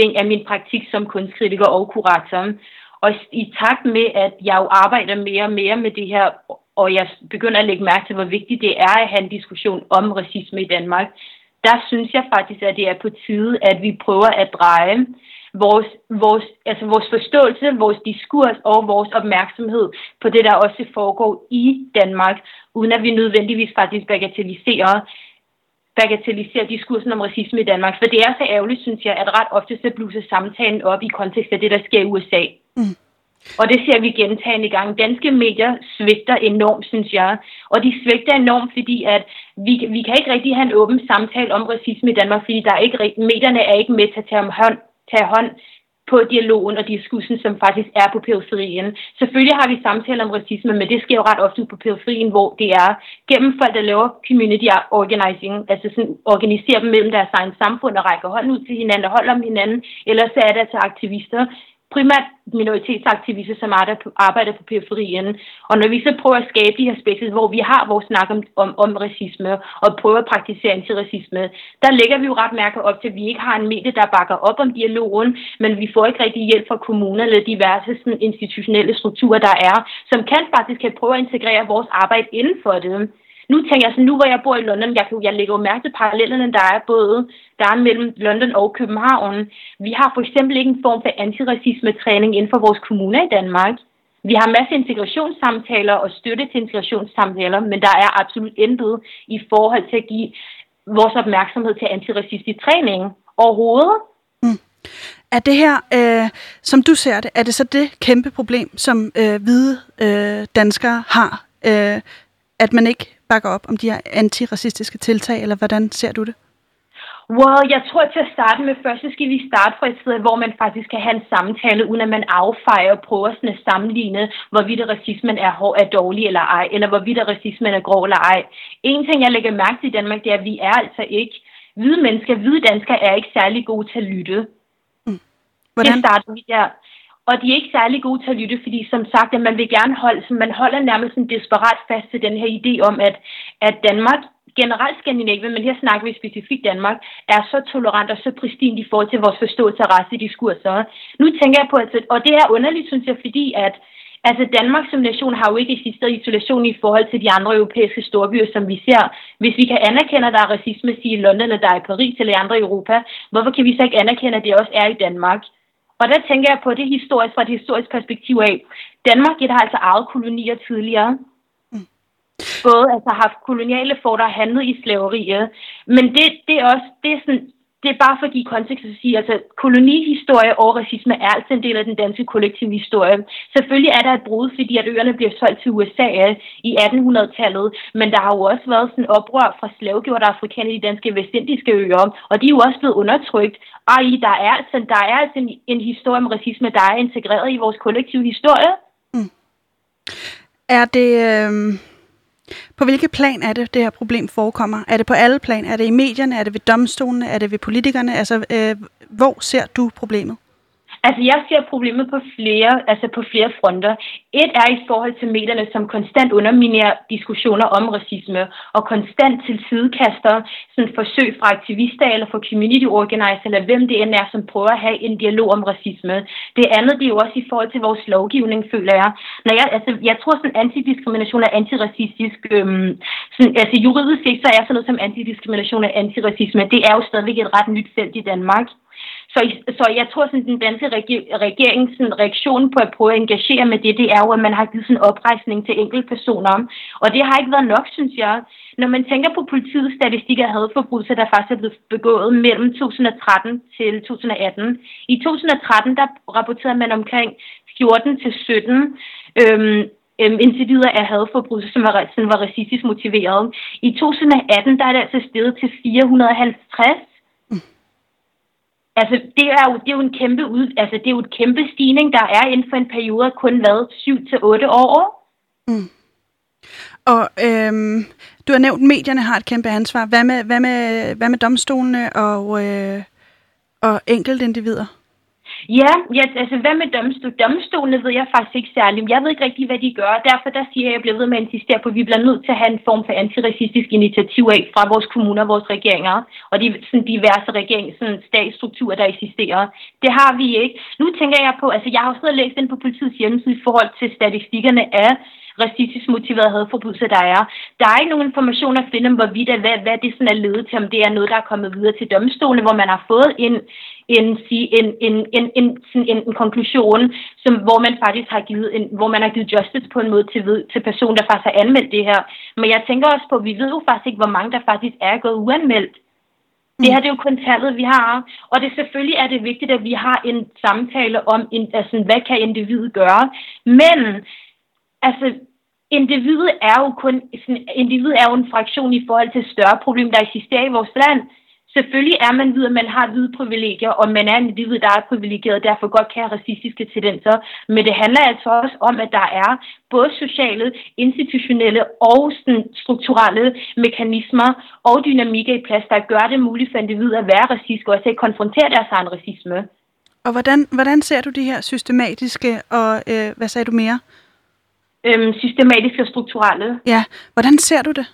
den af min praktik som kunstkritiker og kurator. Og i takt med, at jeg jo arbejder mere og mere med det her, og jeg begynder at lægge mærke til, hvor vigtigt det er at have en diskussion om racisme i Danmark, der synes jeg faktisk, at det er på tide, at vi prøver at dreje vores, vores, altså vores forståelse, vores diskurs og vores opmærksomhed på det, der også foregår i Danmark, uden at vi nødvendigvis faktisk bagatelliserer bagatellisere diskursen om racisme i Danmark. For det er så ærgerligt, synes jeg, at ret ofte så bluser samtalen op i kontekst af det, der sker i USA. Mm. Og det ser vi gentagende i gang. Danske medier svigter enormt, synes jeg. Og de svigter enormt, fordi at vi, vi kan ikke rigtig have en åben samtale om racisme i Danmark, fordi der er ikke, medierne er ikke med til at tage hånd tage hånd på dialogen og diskursen, som faktisk er på periferien. Selvfølgelig har vi samtaler om racisme, men det sker jo ret ofte på periferien, hvor det er gennem folk, der laver community organizing, altså sådan organiserer dem mellem deres egen samfund og rækker hånden ud til hinanden og holder om hinanden, eller så er det til aktivister, primært minoritetsaktivister, som arbejder på periferien. Og når vi så prøver at skabe de her spidser, hvor vi har vores snak om, om, om racisme og prøver at praktisere antiracisme, der lægger vi jo ret mærke op til, at vi ikke har en medie, der bakker op om dialogen, men vi får ikke rigtig hjælp fra kommuner eller diverse sådan, institutionelle strukturer, der er, som kan faktisk kan prøve at integrere vores arbejde inden for det nu tænker jeg så nu hvor jeg bor i London, jeg, jeg lægger jo mærke til parallellerne, der er både der er mellem London og København. Vi har for eksempel ikke en form for antiracisme-træning inden for vores kommuner i Danmark. Vi har masser af integrationssamtaler og støtte til integrationssamtaler, men der er absolut intet i forhold til at give vores opmærksomhed til antiracistisk træning overhovedet. Mm. Er det her, øh, som du ser det, er det så det kæmpe problem, som øh, hvide øh, danskere har, øh, at man ikke bakker op om de her antiracistiske tiltag, eller hvordan ser du det? Well, jeg tror til at starte med, først skal vi starte fra et sted, hvor man faktisk kan have en samtale, uden at man affejer og prøver sådan at sammenligne, hvorvidt racismen er, hård, er dårlig eller ej, eller hvorvidt racismen er grov eller ej. En ting, jeg lægger mærke til i Danmark, det er, at vi er altså ikke, hvide mennesker, hvide danskere er ikke særlig gode til at lytte. Mm. Hvordan? Det starter vi der. Og de er ikke særlig gode til at lytte, fordi som sagt, at man vil gerne holde, så man holder nærmest en desperat fast til den her idé om, at, at Danmark, generelt Skandinavien, men her snakker vi specifikt Danmark, er så tolerant og så pristint i forhold til vores forståelse af racediskurser. Nu tænker jeg på, at, og det er underligt, synes jeg, fordi at Altså Danmark som nation har jo ikke eksisteret isolation i forhold til de andre europæiske storbyer, som vi ser. Hvis vi kan anerkende, at der er racisme i London, eller der er i Paris eller i andre Europa, hvorfor kan vi så ikke anerkende, at det også er i Danmark? Og der tænker jeg på det historisk fra et historisk perspektiv af. Danmark har altså eget kolonier tidligere. Mm. Både altså haft koloniale for, der handlet i slaveriet. Men det, det er også, det er sådan, det er bare for at give kontekst at sige, altså kolonihistorie og racisme er altså en del af den danske kollektive historie. Selvfølgelig er der et brud, fordi at øerne bliver solgt til USA i 1800-tallet, men der har jo også været sådan oprør fra slavegjorte afrikanere i de danske vestindiske øer, og de er jo også blevet undertrykt. Og i, der er altså, der er altså en, en historie om racisme, der er integreret i vores kollektive historie. Mm. Er det... Øh på hvilke plan er det, det her problem forekommer? Er det på alle plan? Er det i medierne? Er det ved domstolene? Er det ved politikerne? Altså, øh, hvor ser du problemet? Altså, jeg ser problemet på flere, altså på flere fronter. Et er i forhold til medierne, som konstant underminerer diskussioner om racisme, og konstant til sidekaster sådan forsøg fra aktivister eller fra community organizer, eller hvem det end er, som prøver at have en dialog om racisme. Det andet, det er jo også i forhold til vores lovgivning, føler jeg. Når jeg, altså, jeg tror, sådan antidiskrimination er antiracistisk. Øhm, sådan, altså juridisk set, så er sådan noget som antidiskrimination og antiracisme, det er jo stadigvæk et ret nyt felt i Danmark. Så, så jeg tror, at den danske regerings reaktion på at prøve at engagere med det, det er jo, at man har givet sådan en oprejsning til enkelte personer. Og det har ikke været nok, synes jeg. Når man tænker på politiets statistik af hadforbrydelser, der faktisk er blevet begået mellem 2013 til 2018. I 2013, der rapporterede man omkring 14 til 17 øhm, øhm, individer af hadforbrydelser, som var, som var racistisk motiveret. I 2018, der er det altså steget til 450 Altså, det er jo, det er jo en kæmpe ud, altså, det er jo et kæmpe stigning, der er inden for en periode af kun hvad, 7 til 8 år. Mm. Og øhm, du har nævnt, at medierne har et kæmpe ansvar. Hvad med, hvad med, hvad med domstolene og, øh, og enkeltindivider? Ja, ja, altså hvad med domstol? Domstolene ved jeg faktisk ikke særligt. Jeg ved ikke rigtig, hvad de gør. Derfor der siger jeg, at jeg bliver ved med at insistere på, at vi bliver nødt til at have en form for antiracistisk initiativ af fra vores kommuner, vores regeringer og de sådan diverse regering, sådan statsstrukturer, der eksisterer. Det har vi ikke. Nu tænker jeg på, altså jeg har jo siddet og læst ind på politiets hjemmeside i forhold til statistikkerne af racistisk motiverede hadforbrydelser, der er. Der er ikke nogen information at finde om, hvorvidt, at hvad, hvad det sådan er ledet til, om det er noget, der er kommet videre til domstolene, hvor man har fået en, en, en, en, en, en, en, en konklusion, som, hvor man faktisk har givet, en, hvor man har givet justice på en måde til, til personen, der faktisk har anmeldt det her. Men jeg tænker også på, at vi ved jo faktisk ikke, hvor mange der faktisk er gået uanmeldt. Det her det er jo kun tallet, vi har. Og det selvfølgelig er det vigtigt, at vi har en samtale om, en, altså, hvad kan individet gøre. Men altså, individet er jo kun, sådan, individet er jo en fraktion i forhold til større problem, der eksisterer i vores land. Selvfølgelig er man hvid, at man har hvide privilegier, og man er en individ, der er privilegeret, og derfor godt kan have racistiske tendenser. Men det handler altså også om, at der er både sociale, institutionelle og sådan, strukturelle mekanismer og dynamikker i plads, der gør det muligt for individet at være racist, og at konfrontere deres egen racisme. Og hvordan, hvordan ser du de her systematiske, og øh, hvad sagde du mere? Øhm, systematiske og strukturelle. Ja, hvordan ser du det?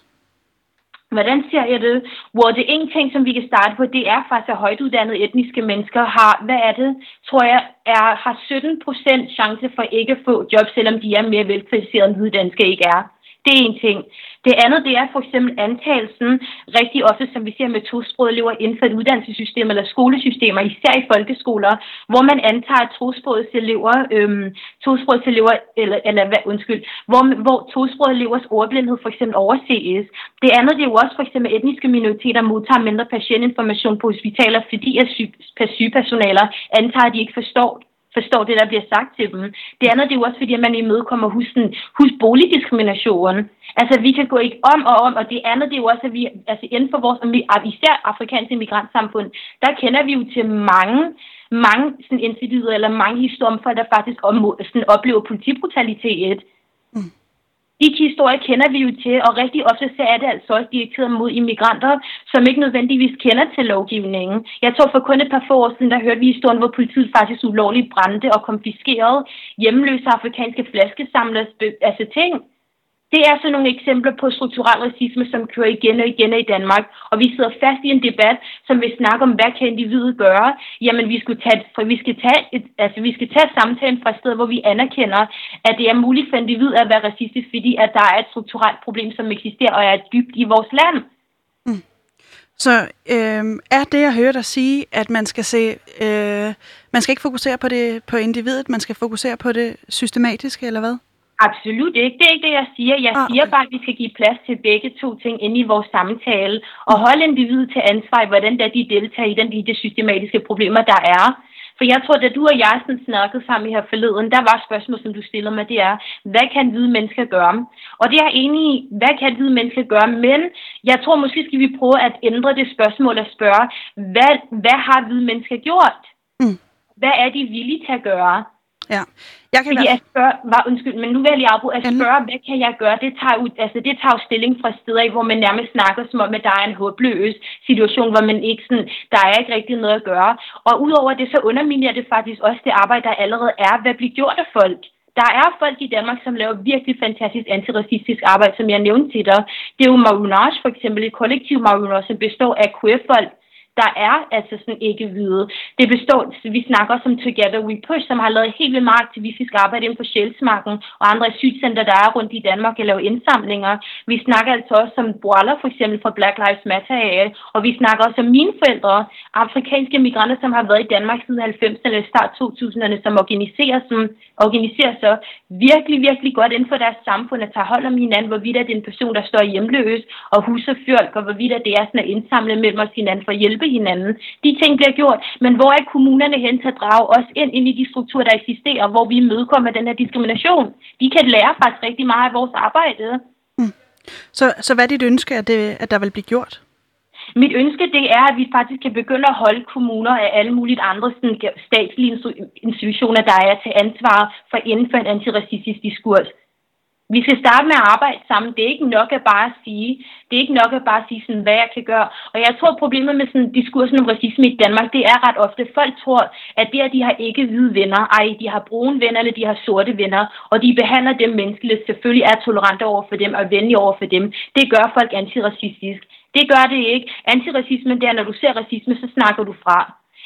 Hvordan ser jeg det? Hvor det ene ting, som vi kan starte på, det er faktisk, at højtuddannede etniske mennesker har, hvad er det, tror jeg, er, har 17 procent chance for ikke at få job, selvom de er mere velkvalificerede, end danske ikke er. Det er en ting. Det andet, det er for eksempel antagelsen rigtig ofte, som vi ser med tosprogede elever inden for et uddannelsessystem eller skolesystemer, især i folkeskoler, hvor man antager, at tosprogede elever, øhm, tosprogede elever, eller, eller hvad, undskyld, hvor, hvor tosprogede elevers ordblindhed for eksempel overses. Det andet, det er jo også for eksempel etniske minoriteter modtager mindre patientinformation på hospitaler, fordi at sygepersonaler antager, at de ikke forstår forstår det, der bliver sagt til dem. Det andet det er jo også, fordi at man imødekommer husen, hus boligdiskrimination. Altså, vi kan gå ikke om og om, og det andet det er jo også, at vi, altså inden for vores, ah, især afrikanske migrantsamfund, der kender vi jo til mange, mange sådan individer, eller mange historier om folk, der faktisk om, sådan, oplever politibrutalitet. Mm. De historier kender vi jo til, og rigtig ofte så er det altså også direkteret mod immigranter, som ikke nødvendigvis kender til lovgivningen. Jeg tror for kun et par få år siden, der hørte vi historien, hvor politiet faktisk ulovligt brændte og konfiskerede hjemløse afrikanske flaskesamlers altså ting. Det er sådan nogle eksempler på strukturel racisme, som kører igen og igen i Danmark. Og vi sidder fast i en debat, som vil snakke om, hvad kan individet gøre? Jamen, vi, skulle tage, for vi, skal tage et, altså, vi skal tage samtalen fra et sted, hvor vi anerkender, at det er muligt for individet at være racistisk, fordi at der er et strukturelt problem, som eksisterer og er dybt i vores land. Mm. Så øh, er det, jeg hører dig sige, at man skal se, øh, man skal ikke fokusere på det på individet, man skal fokusere på det systematiske, eller hvad? Absolut ikke. Det er ikke det, jeg siger. Jeg ah, okay. siger bare, at vi skal give plads til begge to ting inde i vores samtale, og holde individet til ansvar i, hvordan der de deltager i den, de systematiske problemer, der er. For jeg tror, da du og jeg sådan snakkede sammen her forleden, der var et spørgsmål, som du stiller mig, det er, hvad kan hvide mennesker gøre? Og det er enig i, hvad kan hvide mennesker gøre? Men jeg tror måske skal vi prøve at ændre det spørgsmål og spørge, hvad, hvad har hvide mennesker gjort? Mm. Hvad er de villige til at gøre? Ja. Jeg kan Fordi at spørge, var, undskyld, men nu vil jeg lige afbryde, at spørge, hvad kan jeg gøre, det tager, ud, altså, det tager jo stilling fra steder, hvor man nærmest snakker som om, at der er en håbløs situation, hvor man ikke sådan, der er ikke rigtig noget at gøre. Og udover det, så underminerer det faktisk også det arbejde, der allerede er, hvad bliver gjort af folk. Der er folk i Danmark, som laver virkelig fantastisk antiracistisk arbejde, som jeg nævnte til dig. Det er jo Marinage for eksempel, et kollektiv Marinage, som består af queer-folk, der er altså sådan ikke hvide. Det består, vi snakker også om Together We Push, som har lavet helt vildt meget aktivistisk arbejde inden på Sjælsmarken og andre asylcenter, der er rundt i Danmark og laver indsamlinger. Vi snakker altså også om Boala for eksempel fra Black Lives Matter og vi snakker også om mine forældre, afrikanske migranter, som har været i Danmark siden 90'erne eller start 2000'erne, som organiserer, som organiserer sig virkelig, virkelig godt inden for deres samfund og tager hold om hinanden, hvorvidt er det en person, der står hjemløs og huser folk, og hvorvidt er det er sådan at indsamle mellem os hinanden for at hjælpe hinanden. De ting bliver gjort, men hvor er kommunerne hen til at drage os ind, ind i de strukturer, der eksisterer, hvor vi mødekommer den her diskrimination? De kan lære faktisk rigtig meget af vores arbejde. Mm. Så, så hvad er dit ønske, at, det, at der vil blive gjort? Mit ønske det er, at vi faktisk kan begynde at holde kommuner af alle mulige andre sådan, statslige institutioner, der er til ansvar for inden for en antiracistisk diskurs vi skal starte med at arbejde sammen. Det er ikke nok at bare sige, det er ikke nok at bare sige sådan, hvad jeg kan gøre. Og jeg tror, problemet med sådan diskursen om racisme i Danmark, det er ret ofte, folk tror, at det, at de har ikke hvide venner, ej, de har brune venner, eller de har sorte venner, og de behandler dem menneskeligt, selvfølgelig er tolerante over for dem og venlige over for dem. Det gør folk antiracistisk. Det gør det ikke. Antiracisme, det er, når du ser racisme, så snakker du fra.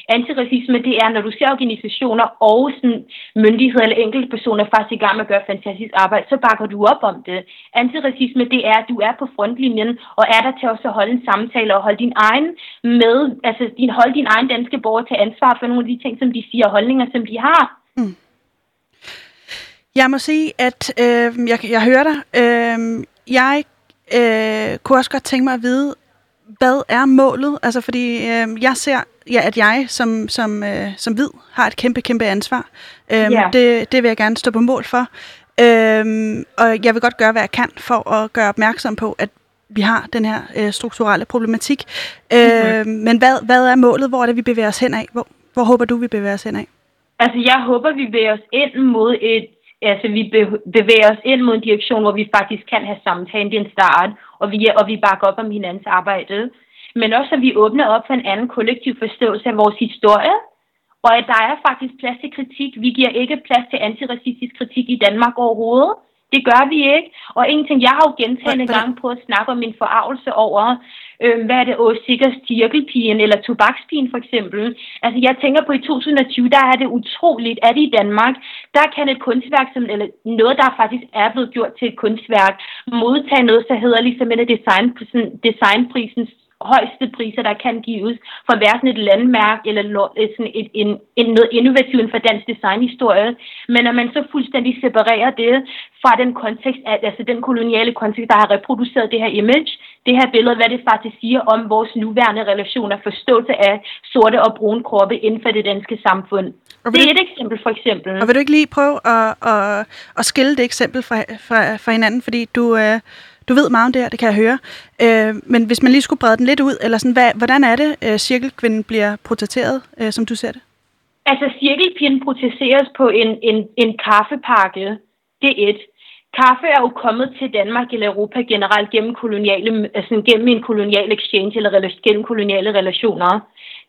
Antiracisme, det er, når du ser organisationer og sådan, myndigheder eller enkelte personer faktisk i gang med at gøre fantastisk arbejde, så bakker du op om det. Antiracisme, det er, at du er på frontlinjen og er der til også at holde en samtale og holde din egen med, altså din, holde din egen danske borger til ansvar for nogle af de ting, som de siger, og holdninger, som de har. Mm. Jeg må sige, at øh, jeg, jeg hører dig. Øh, jeg øh, kunne også godt tænke mig at vide, hvad er målet? Altså, fordi øh, jeg ser ja, at jeg som, som, øh, som hvid har et kæmpe, kæmpe ansvar. Øhm, yeah. det, det vil jeg gerne stå på mål for. Øhm, og jeg vil godt gøre, hvad jeg kan for at gøre opmærksom på, at vi har den her øh, strukturelle problematik. Mm-hmm. Øhm, men hvad, hvad er målet? Hvor er det, vi bevæger os hen af? Hvor, hvor håber du, vi bevæger os hen af? Altså, jeg håber, vi bevæger os ind mod et altså, vi bevæger os ind mod en direktion, hvor vi faktisk kan have samtalen. Det er en start, og vi, og vi bakker op om hinandens arbejde men også at vi åbner op for en anden kollektiv forståelse af vores historie, og at der er faktisk plads til kritik. Vi giver ikke plads til antiracistisk kritik i Danmark overhovedet. Det gør vi ikke. Og en ting, jeg har jo gentagende gang på at snakke om min forarvelse over, øh, hvad er det, Åsikkers Cirkelpigen eller Tobakspigen for eksempel. Altså jeg tænker på i 2020, der er det utroligt, at i Danmark, der kan et kunstværk, som, eller noget, der faktisk er blevet gjort til et kunstværk, modtage noget, der hedder ligesom en af design, designprisens højeste priser, der kan gives for sådan et landmærk eller sådan et, en, en, noget innovativt for dansk designhistorie. Men at man så fuldstændig separerer det fra den kontekst, altså den koloniale kontekst, der har reproduceret det her image, det her billede, hvad det faktisk siger om vores nuværende relationer, forståelse af sorte og brune kroppe inden for det danske samfund. Det er et eksempel, for eksempel. Og vil du ikke lige prøve at, at, at skille det eksempel fra, fra, fra hinanden, fordi du, øh, du ved meget om det her, det kan jeg høre. Øh, men hvis man lige skulle brede den lidt ud, eller sådan, hvad, hvordan er det, øh, cirkelkvinden bliver protesteret, øh, som du ser det? Altså, cirkelpinden protesteres på en, en, en kaffepakke. Det er et. Kaffe er jo kommet til Danmark eller Europa generelt gennem, koloniale, altså gennem en kolonial exchange eller gennem koloniale relationer.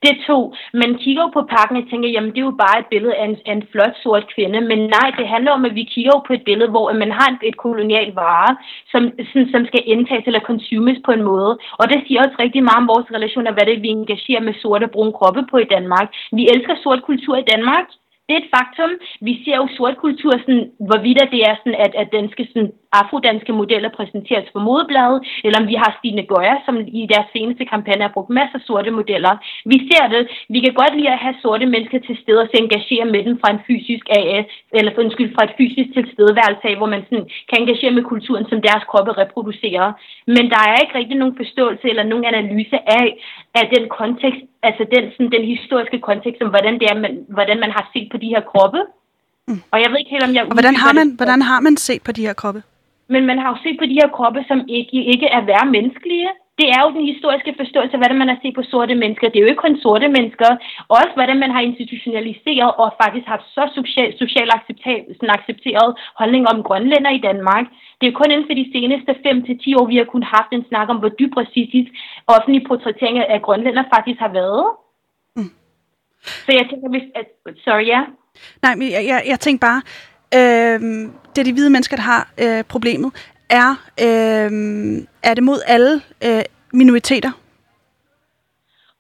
Det er to. Man kigger på pakken og tænker, jamen det er jo bare et billede af en, af en flot sort kvinde. Men nej, det handler om, at vi kigger på et billede, hvor man har et kolonial vare, som, som, som skal indtages eller consumes på en måde. Og det siger også rigtig meget om vores relationer, hvad det er, vi engagerer med sorte og brune kroppe på i Danmark. Vi elsker sort kultur i Danmark det er et faktum. Vi ser jo sort kultur, sådan, hvorvidt det er sådan, at, at danske, sådan, afrodanske modeller præsenteres for modebladet, eller om vi har Stine Gøjer, som i deres seneste kampagne har brugt masser af sorte modeller. Vi ser det. Vi kan godt lide at have sorte mennesker til stede og se engagere med dem fra en fysisk AS, eller for undskyld, fra et fysisk tilstedeværelse af, hvor man sådan, kan engagere med kulturen, som deres kroppe reproducerer. Men der er ikke rigtig nogen forståelse eller nogen analyse af, af den kontekst, altså den, sådan, den historiske kontekst, om hvordan, det er, man, hvordan man har set på de her kroppe. Mm. Og jeg ved ikke helt, om jeg... Og hvordan har, man, hvordan har man set på de her kroppe? Men man har jo set på de her kroppe, som ikke, ikke er værre menneskelige. Det er jo den historiske forståelse af, hvordan man har set på sorte mennesker. Det er jo ikke kun sorte mennesker. Også hvordan man har institutionaliseret og faktisk haft så socialt social accepteret holdning om grønlænder i Danmark. Det er kun inden for de seneste 5-10 år, vi har kun haft en snak om, hvor dybt racistisk offentlig portrættering af grønlænder faktisk har været. Mm. Så jeg tænker, hvis... At, sorry, ja? Nej, men jeg, jeg, jeg tænker bare, øh, det er de hvide mennesker, der har øh, problemet. Er, øh, er det mod alle øh, minoriteter?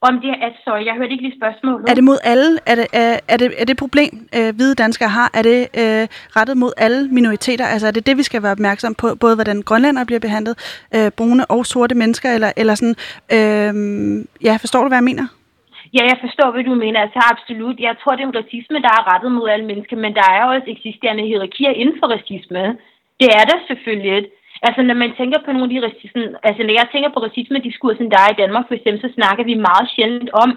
Om det er, sorry, jeg hørte ikke lige spørgsmålet. Er det mod alle? Er det, er, er det, er det problem, øh, hvide danskere har? Er det øh, rettet mod alle minoriteter? Altså er det det, vi skal være opmærksom på? Både hvordan grønlænder bliver behandlet, øh, brune og sorte mennesker, eller, eller sådan... Øh, ja, forstår du, hvad jeg mener? Ja, jeg forstår, hvad du mener. Altså absolut. Jeg tror, det er en racisme, der er rettet mod alle mennesker, men der er også eksisterende hierarkier inden for racisme. Det er der selvfølgelig. Altså, når man tænker på nogle af de racisme, altså når jeg tænker på racisme-diskursen, der er i Danmark for eksempel, så snakker vi meget sjældent om,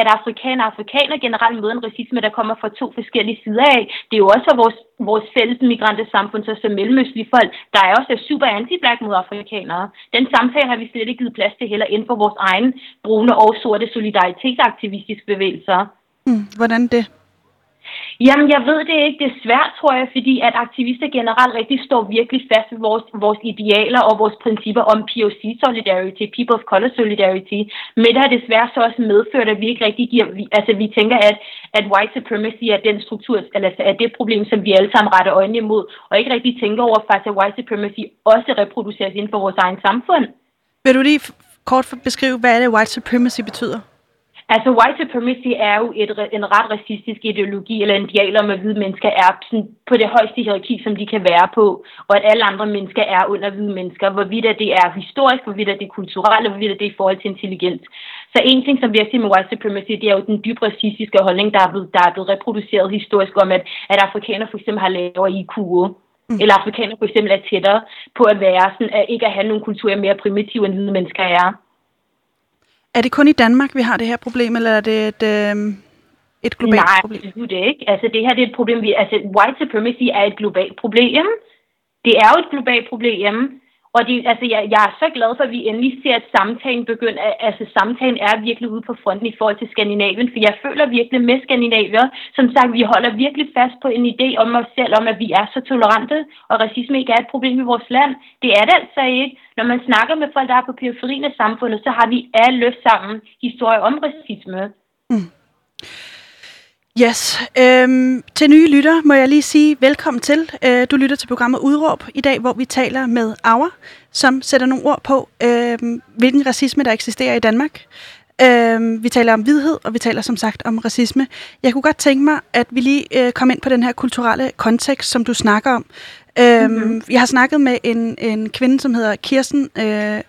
at afrikanere og afrikaner generelt møder en racisme, der kommer fra to forskellige sider af. Det er jo også for vores, vores fælles migrantesamfund, så som mellemøstlige folk, der er også super anti-black mod afrikanere. Den samtale har vi slet ikke givet plads til heller inden for vores egen brune og sorte solidaritetsaktivistiske bevægelser. Mm, hvordan det? Jamen, jeg ved det ikke. Det er svært, tror jeg, fordi at aktivister generelt rigtig står virkelig fast ved vores, vores idealer og vores principper om POC solidarity, people of color solidarity. Men det har desværre så også medført, at vi ikke rigtig giver, altså vi tænker, at, at white supremacy er den struktur, eller altså, er det problem, som vi alle sammen retter øjnene imod, og ikke rigtig tænker over faktisk, at white supremacy også reproduceres inden for vores egen samfund. Vil du lige kort beskrive, hvad er det white supremacy betyder? Altså, white supremacy er jo et, en ret racistisk ideologi, eller en dial om, at hvide mennesker er sådan, på det højeste hierarki, som de kan være på, og at alle andre mennesker er under hvide mennesker, hvorvidt det er historisk, hvorvidt det er kulturelt, og hvorvidt det er i forhold til intelligens. Så en ting, som vi har set med white supremacy, det er jo den dybt racistiske holdning, der er blevet, der er blevet reproduceret historisk om, at, at afrikanere for eksempel har lavere IQ, mm. eller afrikanere for eksempel er tættere på at være sådan, at ikke at have nogen kultur er mere primitiv, end hvide mennesker er. Er det kun i Danmark, vi har det her problem, eller er det et, øh, et globalt Nej, problem? Nej, det er ikke. Altså, det her det er et problem. Vi, altså, white supremacy er et globalt problem. Det er jo et globalt problem. Og det, altså, jeg, jeg er så glad for, at vi endelig ser, at samtalen begynder, altså samtalen er virkelig ude på fronten i forhold til Skandinavien, for jeg føler virkelig med Skandinavier, som sagt, vi holder virkelig fast på en idé om os selv, om at vi er så tolerante, og racisme ikke er et problem i vores land. Det er det altså ikke. Når man snakker med folk, der er på periferien af samfundet, så har vi alle løft sammen historie om racisme. Mm. Yes. Øhm, til nye lytter må jeg lige sige velkommen til. Øh, du lytter til programmet Udråb i dag, hvor vi taler med Auer, som sætter nogle ord på, øh, hvilken racisme der eksisterer i Danmark. Øh, vi taler om hvidhed, og vi taler som sagt om racisme. Jeg kunne godt tænke mig, at vi lige øh, kom ind på den her kulturelle kontekst, som du snakker om. Øh, mm-hmm. Jeg har snakket med en, en kvinde, som hedder Kirsten øh,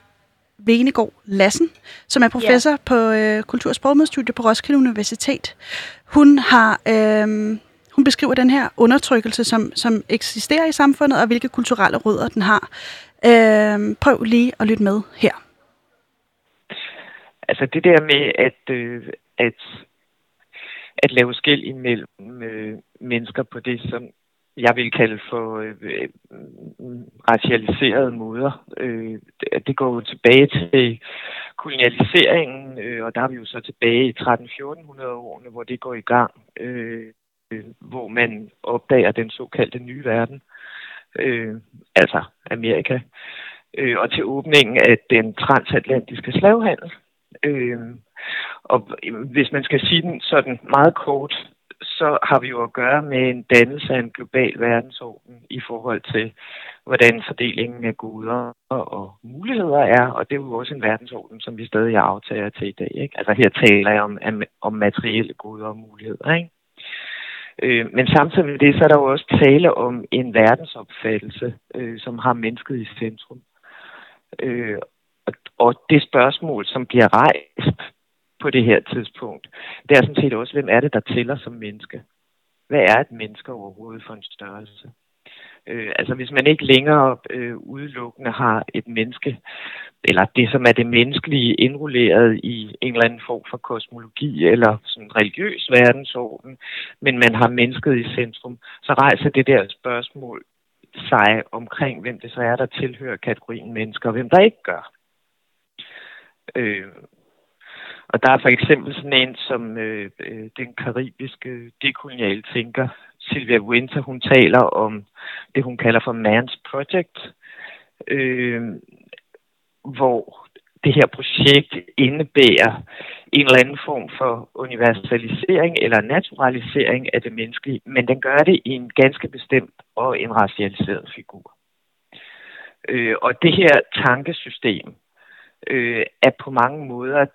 Venegård Lassen, som er professor yeah. på øh, Kultur- og Sprogmødestudie på Roskilde Universitet. Hun har øh, hun beskriver den her undertrykkelse, som, som eksisterer i samfundet, og hvilke kulturelle rødder den har. Øh, prøv lige at lytte med her. Altså det der med at, øh, at, at lave skæld imellem øh, mennesker på det, som jeg vil kalde for øh, øh, racialiserede måder. Øh, det går jo tilbage til kolonialiseringen, øh, og der er vi jo så tilbage i 13-1400 årene, hvor det går i gang, øh, øh, hvor man opdager den såkaldte nye verden, øh, altså Amerika, øh, og til åbningen af den transatlantiske slavehandel. Øh, og hvis man skal sige den sådan meget kort, så har vi jo at gøre med en dannelse af en global verdensorden i forhold til, hvordan fordelingen af goder og muligheder er, og det er jo også en verdensorden, som vi stadig aftager til i dag. Ikke? Altså her taler jeg om, om materielle goder og muligheder. Ikke? Øh, men samtidig med det, så er der jo også tale om en verdensopfattelse, øh, som har mennesket i centrum. Øh, og, og det spørgsmål, som bliver rejst på det her tidspunkt, det er sådan set også, hvem er det, der tæller som menneske? Hvad er et menneske overhovedet for en størrelse? Øh, altså hvis man ikke længere øh, udelukkende har et menneske, eller det som er det menneskelige indrulleret i en eller anden form for kosmologi eller sådan religiøs verdensorden, men man har mennesket i centrum, så rejser det der spørgsmål sig omkring, hvem det så er, der tilhører kategorien mennesker, og hvem der ikke gør. Øh, og der er for eksempel sådan en som øh, øh, den karibiske dekoloniale tænker, Sylvia Winter, hun taler om det, hun kalder for Man's Project, øh, hvor det her projekt indebærer en eller anden form for universalisering eller naturalisering af det menneskelige, men den gør det i en ganske bestemt og en racialiseret figur. Øh, og det her tankesystem øh, er på mange måder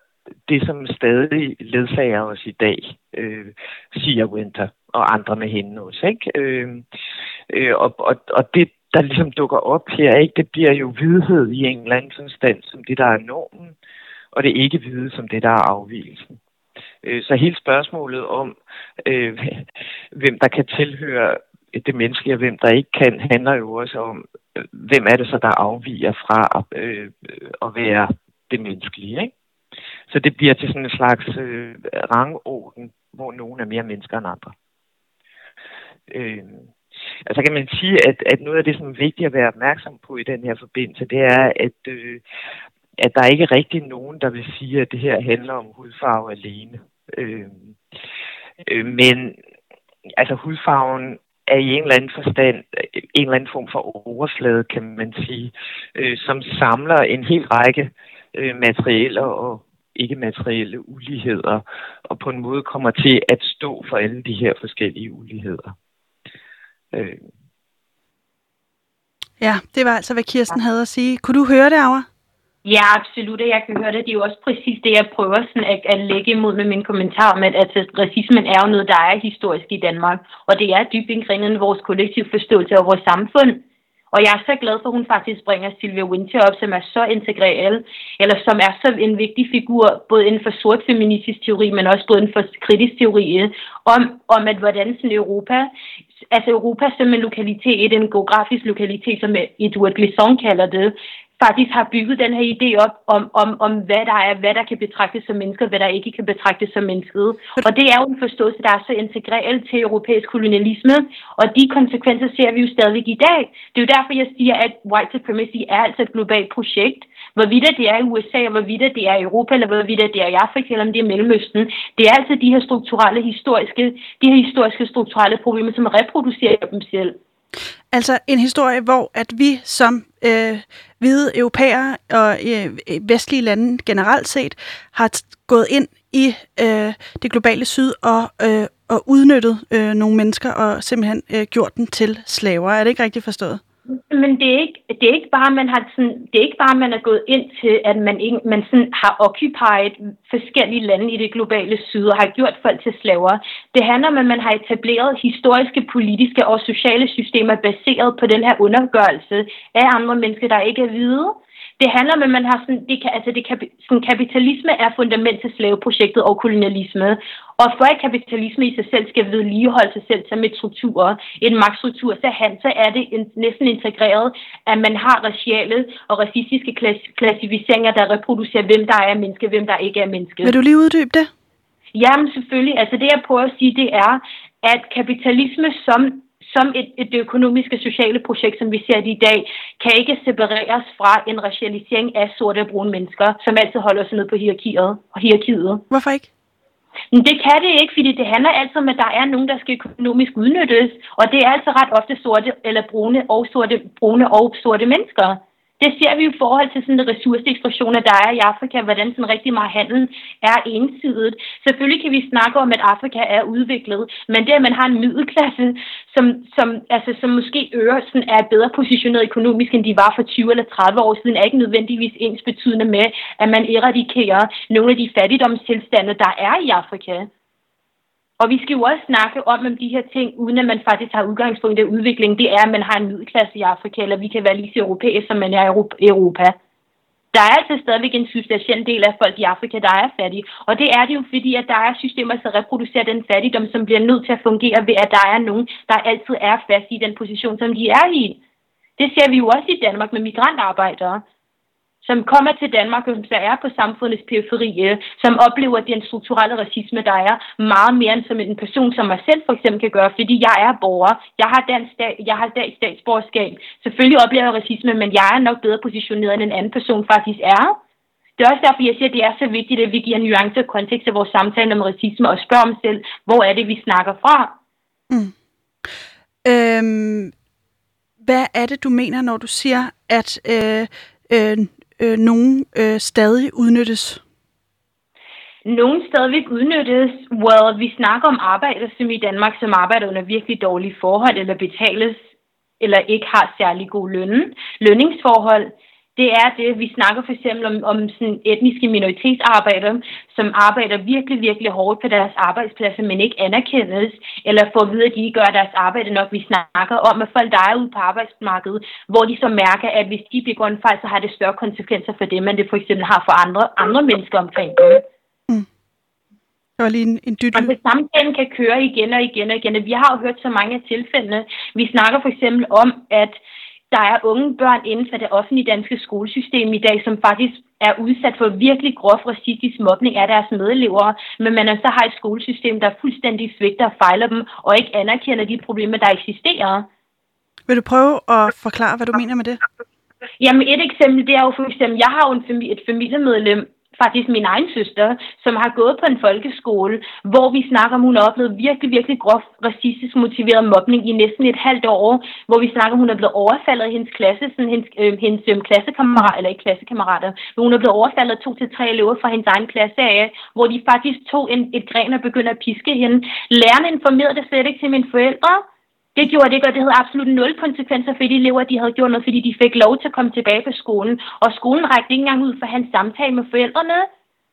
det, som stadig ledsager os i dag, øh, siger Winter og andre med hende også. Ikke? Øh, øh, og, og, og det, der ligesom dukker op her, ikke, det bliver jo vidhed i en eller anden forstand som det, der er normen, og det ikke vide som det, der er afvielsen. Øh, så hele spørgsmålet om, øh, hvem der kan tilhøre det menneskelige, og hvem der ikke kan, handler jo også om, øh, hvem er det så, der afviger fra øh, øh at være det menneskelige. Ikke? Så det bliver til sådan en slags øh, rangorden, hvor nogen er mere mennesker end andre. Øh, altså kan man sige, at, at noget af det, som er vigtigt at være opmærksom på i den her forbindelse, det er, at, øh, at der er ikke rigtig nogen, der vil sige, at det her handler om hudfarve alene. Øh, øh, men altså hudfarven er i en eller anden forstand en eller anden form for overflade, kan man sige, øh, som samler en hel række øh, materialer og ikke materielle uligheder, og på en måde kommer til at stå for alle de her forskellige uligheder. Øh. Ja, det var altså, hvad Kirsten havde at sige. Kunne du høre det, Aura? Ja, absolut, jeg kan høre det. Det er jo også præcis det, jeg prøver sådan at, at lægge imod med min kommentar om, at altså, racismen er jo noget, der er historisk i Danmark, og det er dybt indgrindet i vores kollektiv forståelse af vores samfund. Og jeg er så glad for, at hun faktisk bringer Sylvia Winter op, som er så integreret, eller som er så en vigtig figur, både inden for sort feministisk teori, men også både inden for kritisk teori, øh, om, om at hvordan sådan Europa, altså Europa som en lokalitet, en geografisk lokalitet, som Edward Glissant kalder det, faktisk har bygget den her idé op om, om, om hvad der er, hvad der kan betragtes som mennesker, hvad der ikke kan betragtes som mennesket. Og det er jo en forståelse, der er så integreret til europæisk kolonialisme, og de konsekvenser ser vi jo stadigvæk i dag. Det er jo derfor, jeg siger, at white supremacy er altså et globalt projekt. Hvorvidt det er i USA, og hvorvidt det er i Europa, eller hvorvidt det er i Afrika, eller om det er Mellemøsten, det er altså de her strukturelle, historiske, de her historiske strukturelle problemer, som reproducerer dem selv. Altså en historie, hvor at vi som øh, hvide europæere og øh, vestlige lande generelt set har gået ind i øh, det globale syd og, øh, og udnyttet øh, nogle mennesker og simpelthen øh, gjort dem til slaver. Er det ikke rigtigt forstået? Men det er ikke, det er ikke bare, man har sådan, det er ikke bare, man er gået ind til, at man, ikke, man sådan har occupied forskellige lande i det globale syd og har gjort folk til slaver. Det handler om, at man har etableret historiske, politiske og sociale systemer baseret på den her undergørelse af andre mennesker, der ikke er hvide det handler om, at man har sådan, det kan, altså det kan, sådan, kapitalisme er fundament til slaveprojektet og kolonialisme. Og for at kapitalisme i sig selv skal vedligeholde sig selv som et struktur, en magtstruktur, så, han, så er det en, næsten integreret, at man har raciale og racistiske klass, klassificeringer, der reproducerer, hvem der er menneske, hvem der ikke er menneske. Vil du lige uddybe det? Jamen selvfølgelig. Altså det, jeg prøver at sige, det er, at kapitalisme som som et, et økonomiske sociale projekt, som vi ser det i dag, kan ikke separeres fra en racialisering af sorte og brune mennesker, som altid holder sig ned på hierarkiet. Og hierarkiet. Hvorfor ikke? Men det kan det ikke, fordi det handler altså om, at der er nogen, der skal økonomisk udnyttes, og det er altså ret ofte sorte eller brune og sorte, brune og sorte mennesker det ser vi i forhold til sådan ressourceekstrationer, der er i Afrika, hvordan sådan rigtig meget handel er ensidigt. Selvfølgelig kan vi snakke om, at Afrika er udviklet, men det, at man har en middelklasse, som, som, altså, som måske øger, sådan, er bedre positioneret økonomisk, end de var for 20 eller 30 år siden, er ikke nødvendigvis ens betydende med, at man eradikerer nogle af de fattigdomstilstande, der er i Afrika. Og vi skal jo også snakke om, om de her ting, uden at man faktisk har udgangspunkt i udvikling. Det er, at man har en middelklasse i Afrika, eller vi kan være lige så europæiske, som man er i Europa. Der er altså stadigvæk en substantiel del af folk i Afrika, der er fattige. Og det er det jo, fordi at der er systemer, der reproducerer den fattigdom, som bliver nødt til at fungere ved, at der er nogen, der altid er fast i den position, som de er i. Det ser vi jo også i Danmark med migrantarbejdere som kommer til Danmark, og som er på samfundets periferi, øh, som oplever den strukturelle racisme, der er meget mere end som en person, som mig selv for eksempel kan gøre, fordi jeg er borger, jeg har dansk jeg har dansk statsborgerskab. Selvfølgelig oplever jeg racisme, men jeg er nok bedre positioneret, end en anden person faktisk er. Det er også derfor, jeg siger, at det er så vigtigt, at vi giver nuancer og kontekst til vores samtale om racisme og spørger om selv, hvor er det, vi snakker fra? Mm. Øhm, hvad er det, du mener, når du siger, at øh, øh, øh, nogen øh, stadig udnyttes? Nogen stadigvæk udnyttes. Well, vi snakker om arbejdere, som i Danmark, som arbejder under virkelig dårlige forhold, eller betales, eller ikke har særlig god løn, lønningsforhold det er det, vi snakker for eksempel om, om sådan etniske minoritetsarbejdere, som arbejder virkelig, virkelig hårdt på deres arbejdspladser, men ikke anerkendes, eller får at vide, at de ikke gør deres arbejde nok. Vi snakker om, at folk, der er ude på arbejdsmarkedet, hvor de så mærker, at hvis de begår en fejl, så har det større konsekvenser for dem, end det for eksempel har for andre, andre mennesker omkring dem. Mm. Det var lige en, en dyt. Og det samtalen kan køre igen og igen og igen. Vi har jo hørt så mange af tilfældene. Vi snakker for eksempel om, at der er unge børn inden for det offentlige danske skolesystem i dag, som faktisk er udsat for virkelig grov racistisk mobning af deres medelever, men man så har et skolesystem, der fuldstændig svigter og fejler dem, og ikke anerkender de problemer, der eksisterer. Vil du prøve at forklare, hvad du mener med det? Jamen et eksempel, det er jo for eksempel, jeg har jo en familie, et familiemedlem faktisk min egen søster, som har gået på en folkeskole, hvor vi snakker om, hun har oplevet virkelig, virkelig groft racistisk motiveret mobning i næsten et halvt år, hvor vi snakker om, hun er blevet overfaldet af hendes klasse, sådan hendes, øh, hendes øh, klassekammerater, eller ikke klassekammerater, men hun er blevet overfaldet af to til tre elever fra hendes egen klasse af, hvor de faktisk tog en, et gren og begyndte at piske hende. Lærerne informerede det slet ikke til mine forældre, det gjorde det ikke, og det havde absolut nul konsekvenser for de elever, de havde gjort noget, fordi de fik lov til at komme tilbage på skolen. Og skolen rækte ikke engang ud for hans samtale med forældrene.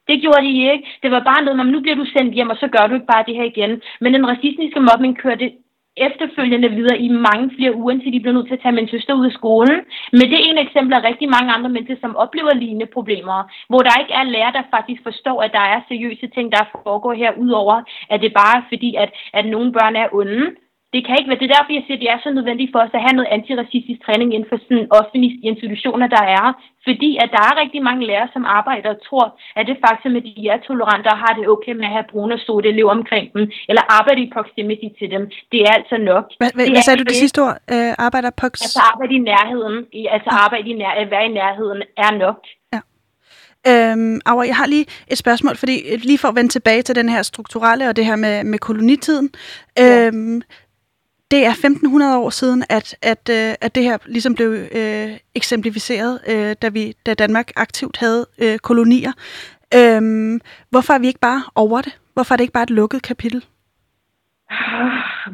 Det gjorde de ikke. Det var bare noget, nu bliver du sendt hjem, og så gør du ikke bare det her igen. Men den racistiske mobning kørte efterfølgende videre i mange flere uger, indtil de blev nødt til at tage min søster ud af skolen. Men det er en eksempel af rigtig mange andre mennesker, som oplever lignende problemer, hvor der ikke er lærere, der faktisk forstår, at der er seriøse ting, der foregår her, udover at det bare er fordi, at, at nogle børn er onde det kan ikke være. Det er derfor, jeg siger, at det er så nødvendigt for os at have noget antiracistisk træning inden for sådan offentlige institutioner, der er. Fordi at der er rigtig mange lærere, som arbejder og tror, at det faktisk at de er tolerante og har det okay med at have brune og sorte elever omkring dem, eller arbejde i proximity til dem. Det er altså nok. Hvad, hvad, hvad sagde du det sidste ord? Øh, arbejder prox... Altså arbejde i nærheden, altså arbejde i nær, at være i nærheden er nok. Ja. Øhm, Aura, jeg har lige et spørgsmål, fordi lige for at vende tilbage til den her strukturelle og det her med, med kolonitiden. Ja. Øhm, det er 1500 år siden, at, at, øh, at det her ligesom blev øh, eksemplificeret, øh, da, vi, da Danmark aktivt havde øh, kolonier. Øhm, hvorfor er vi ikke bare over det? Hvorfor er det ikke bare et lukket kapitel?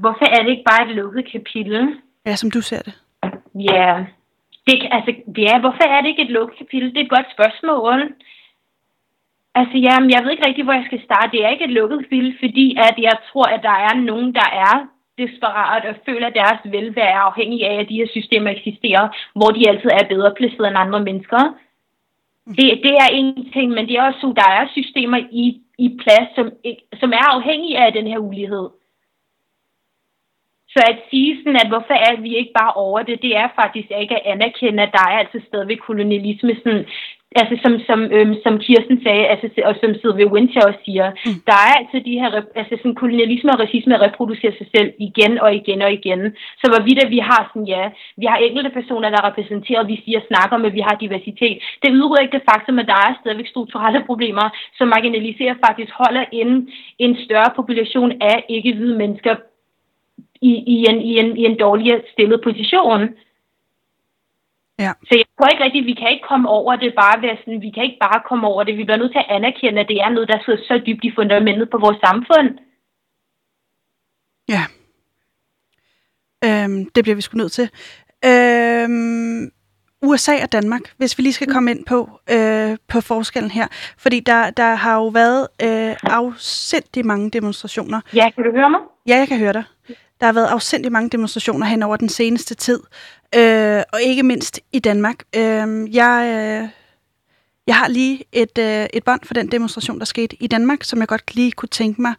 Hvorfor er det ikke bare et lukket kapitel? Ja, som du ser det. Ja, det, altså, ja hvorfor er det ikke et lukket kapitel? Det er et godt spørgsmål. Altså, jamen, jeg ved ikke rigtig, hvor jeg skal starte. Det er ikke et lukket kapitel, fordi at jeg tror, at der er nogen, der er desperat og føler, at deres velvære er afhængig af, at de her systemer eksisterer, hvor de altid er bedre placeret end andre mennesker. Det, det er en ting, men det er også, at der er systemer i, i plads, som, som er afhængige af den her ulighed. Så at sige sådan, at hvorfor er vi ikke bare over det, det er faktisk ikke at anerkende, at der er altså stadigvæk kolonialisme sådan altså som, som, øhm, som Kirsten sagde, altså, og som Sylvia Winter også siger, mm. der er altså de her, altså sådan kolonialisme og racisme reproducerer sig selv igen og igen og igen. Så hvorvidt at vi har sådan, ja, vi har enkelte personer, der repræsenterer, vi siger, snakker med, vi har diversitet. Det udrydder ikke det faktum, at der er stadigvæk strukturelle problemer, som marginaliserer faktisk holder en, en større population af ikke-hvide mennesker i, i, en, i, en, i en dårligere stillet position. Ja. Så jeg tror ikke rigtigt, vi kan ikke komme over det bare ved sådan, vi kan ikke bare komme over det. Vi bliver nødt til at anerkende, at det er noget, der sidder så dybt i fundamentet på vores samfund. Ja. Øhm, det bliver vi sgu nødt til. Øhm, USA og Danmark, hvis vi lige skal komme ind på, øh, på forskellen her. Fordi der, der har jo været øh, afsindig mange demonstrationer. Ja, kan du høre mig? Ja, jeg kan høre dig. Der har været afsindig mange demonstrationer hen over den seneste tid, øh, og ikke mindst i Danmark. Øh, jeg, øh, jeg har lige et, øh, et bånd for den demonstration, der skete i Danmark, som jeg godt lige kunne tænke mig,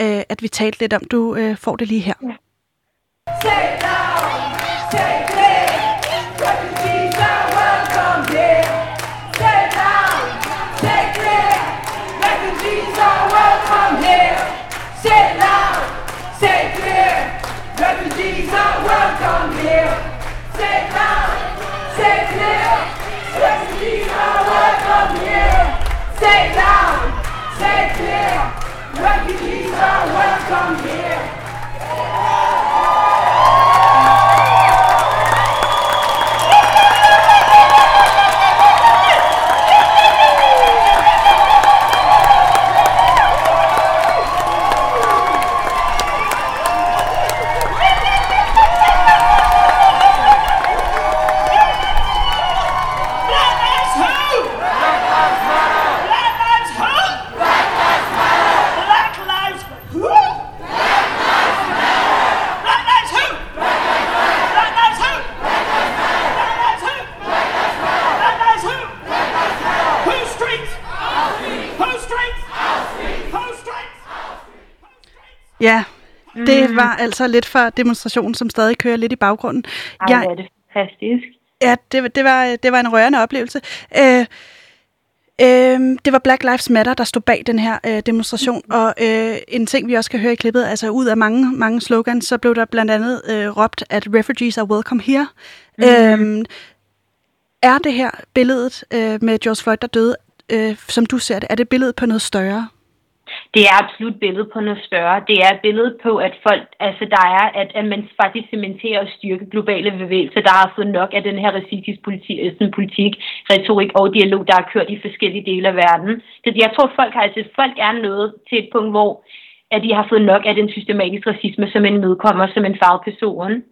øh, at vi talte lidt om. Du øh, får det lige her. Ja. Refugees are Ja, det mm. var altså lidt for demonstrationen, som stadig kører lidt i baggrunden. Ej, jeg, er det fantastisk. Ja, det, det, var, det var en rørende oplevelse. Øh, Øh, det var Black Lives Matter, der stod bag den her øh, demonstration, mm. og øh, en ting, vi også kan høre i klippet, altså ud af mange, mange slogans, så blev der blandt andet øh, råbt, at refugees are welcome here. Mm. Øh, er det her billedet øh, med George Floyd, der døde, øh, som du ser det, er det billedet på noget større? Det er absolut billedet på noget større. Det er billedet på, at folk, altså der er, at, at man faktisk cementerer og styrker globale bevægelser, der har fået nok af den her racistisk politik, politik, retorik og dialog, der er kørt i forskellige dele af verden. Det, jeg tror, folk har, altså folk er nået til et punkt, hvor at de har fået nok af den systematiske racisme, som en medkommer, som en fagperson.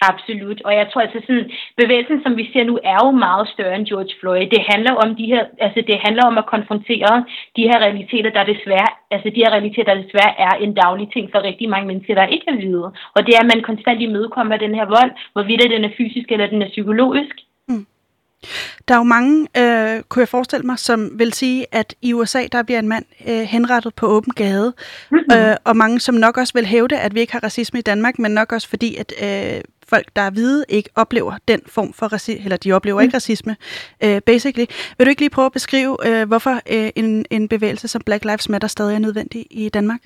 Absolut, og jeg tror altså sådan, bevægelsen, som vi ser nu, er jo meget større end George Floyd. Det handler om de her, altså det handler om at konfrontere de her realiteter, der desværre, altså de her realiteter, der desværre er en daglig ting for rigtig mange mennesker, der ikke er hvide. Og det er, at man konstant imødekommer den her vold, hvorvidt den er fysisk eller den er psykologisk. Mm. Der er jo mange, øh, kunne jeg forestille mig, som vil sige, at i USA, der bliver en mand øh, henrettet på åben gade, mm-hmm. øh, og mange, som nok også vil hævde, at vi ikke har racisme i Danmark, men nok også fordi, at øh, folk, der er hvide, ikke oplever den form for racisme, eller de oplever mm. ikke racisme, uh, basically. Vil du ikke lige prøve at beskrive, uh, hvorfor uh, en, en bevægelse som Black Lives Matter stadig er nødvendig i Danmark?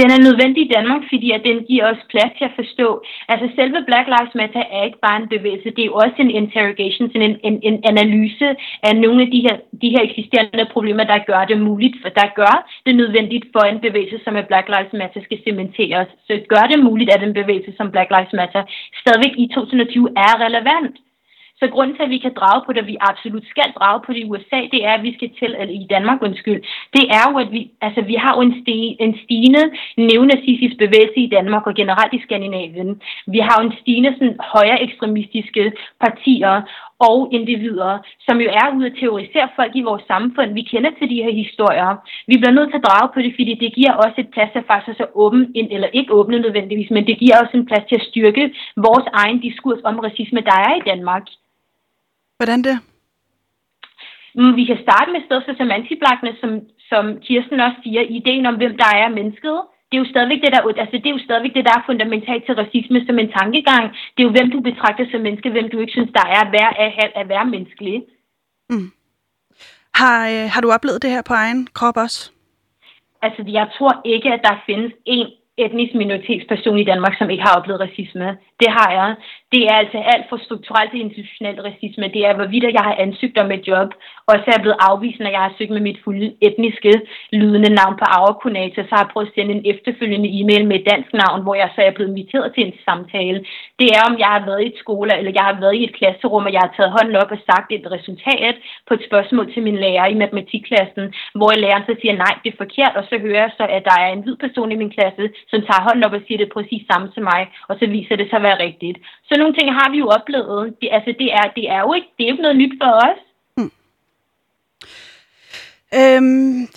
Den er nødvendig i Danmark, fordi at den giver os plads til at forstå. Altså selve Black Lives Matter er ikke bare en bevægelse, det er jo også en interrogation, sådan en, en, en analyse af nogle af de her, de her eksisterende problemer, der gør det muligt, for der gør det nødvendigt for en bevægelse, som er Black Lives Matter, skal cementeres. Så gør det muligt, at en bevægelse som Black Lives Matter stadigvæk i 2020 er relevant. Så grunden til, at vi kan drage på det, og vi absolut skal drage på det i USA, det er, at vi skal til, eller i Danmark, undskyld, det er jo, at vi, altså, vi har jo en, sti, en stigende neonazistisk bevægelse i Danmark og generelt i Skandinavien. Vi har jo en stigende sådan, højere ekstremistiske partier og individer, som jo er ude at terrorisere folk i vores samfund. Vi kender til de her historier. Vi bliver nødt til at drage på det, fordi det giver også et plads til faktisk at åbne, eller ikke åbne nødvendigvis, men det giver også en plads til at styrke vores egen diskurs om racisme, der er i Danmark. Hvordan det? Mm, vi kan starte med stedet for semantiblakne, som, som Kirsten også siger, ideen om, hvem der er mennesket. Det er jo stadigvæk det, der, altså det er jo stadigvæk det, der er fundamentalt til racisme som en tankegang. Det er jo, hvem du betragter som menneske, hvem du ikke synes, der er at være, at, at være menneskelig. Mm. Har, øh, har du oplevet det her på egen krop også? Altså, jeg tror ikke, at der findes en etnisk minoritetsperson i Danmark, som ikke har oplevet racisme. Det har jeg. Det er altså alt for strukturelt og institutionelt racisme. Det er, hvorvidt jeg har ansøgt om et job, og så er jeg blevet afvist, når jeg har søgt med mit fulde etniske lydende navn på Aurakunata, så har jeg prøvet at sende en efterfølgende e-mail med et dansk navn, hvor jeg så er blevet inviteret til en samtale. Det er, om jeg har været i et skole, eller jeg har været i et klasserum, og jeg har taget hånden op og sagt et resultat på et spørgsmål til min lærer i matematikklassen, hvor læreren så siger, nej, det er forkert, og så hører jeg så, at der er en hvid person i min klasse, som tager hånden op og siger det præcis samme til mig, og så viser det sig være rigtigt. Så nogle ting har vi jo oplevet. Det, altså, det er, det er jo ikke, det er jo ikke noget nyt for os. Hmm. Øhm,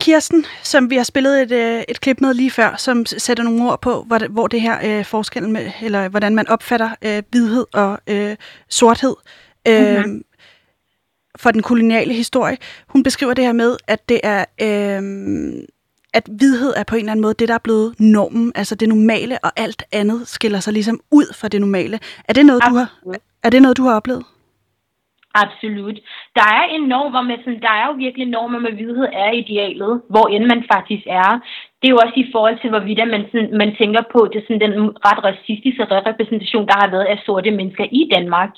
Kirsten, som vi har spillet et, øh, et klip med lige før, som sætter nogle ord på, hvor det, hvor det her øh, forskel med, eller hvordan man opfatter øh, hvidhed og øh, sorthed øh, mm-hmm. for den koloniale historie. Hun beskriver det her med, at det er øh, at hvidhed er på en eller anden måde det, der er blevet normen, altså det normale, og alt andet skiller sig ligesom ud fra det normale. Er det noget, du har, er det noget, du har oplevet? Absolut. Der er en norm, hvor man sådan, der er jo virkelig normer med hvidhed er idealet, hvor end man faktisk er. Det er jo også i forhold til, hvorvidt man, sådan, man tænker på det, sådan, den ret racistiske repræsentation, der har været af sorte mennesker i Danmark.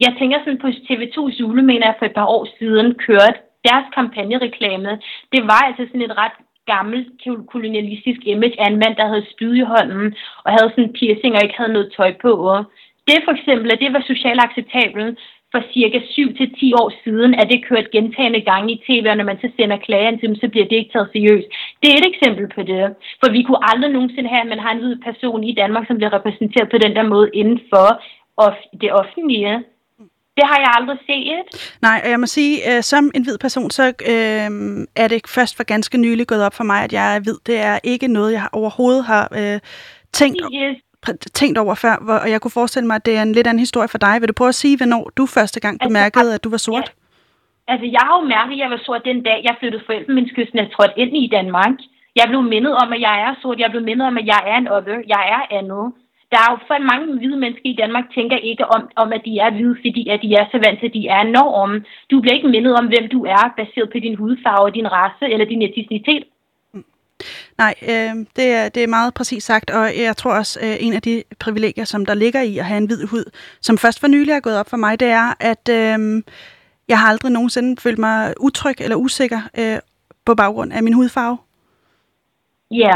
Jeg tænker sådan på TV2 Zulu, mener jeg for et par år siden, kørte deres kampagnereklame. Det var altså sådan et ret gammel kolonialistisk image af en mand, der havde spyd i hånden og havde sådan piercing og ikke havde noget tøj på. Det for eksempel, at det var socialt acceptabelt for cirka 7-10 år siden, at det kørt gentagende gange i tv, og når man så sender klager til dem, så bliver det ikke taget seriøst. Det er et eksempel på det. For vi kunne aldrig nogensinde have, at man har en hvid person i Danmark, som bliver repræsenteret på den der måde inden for det offentlige. Det har jeg aldrig set. Nej, og jeg må sige, øh, som en hvid person, så øh, er det først for ganske nylig gået op for mig, at jeg er hvid. Det er ikke noget, jeg overhovedet har øh, tænkt, yes. tænkt over før, hvor, og jeg kunne forestille mig, at det er en lidt anden historie for dig. Vil du prøve at sige, hvornår du første gang altså, bemærkede, at du var sort? Ja. Altså, jeg har jo mærket, at jeg var sort den dag, jeg flyttede forældremenneskysten, jeg trådte ind i Danmark. Jeg blev mindet om, at jeg er sort. Jeg blev mindet om, at jeg er en other. Jeg er andet der er jo for mange hvide mennesker i Danmark, tænker ikke om, om at de er hvide, fordi at de er så vant til, at de er norm. Du bliver ikke mindet om, hvem du er, baseret på din hudfarve, din race eller din etnicitet. Nej, øh, det, er, det er meget præcis sagt, og jeg tror også, øh, en af de privilegier, som der ligger i at have en hvid hud, som først for nylig er gået op for mig, det er, at øh, Jeg har aldrig nogensinde følt mig utryg eller usikker øh, på baggrund af min hudfarve. Ja.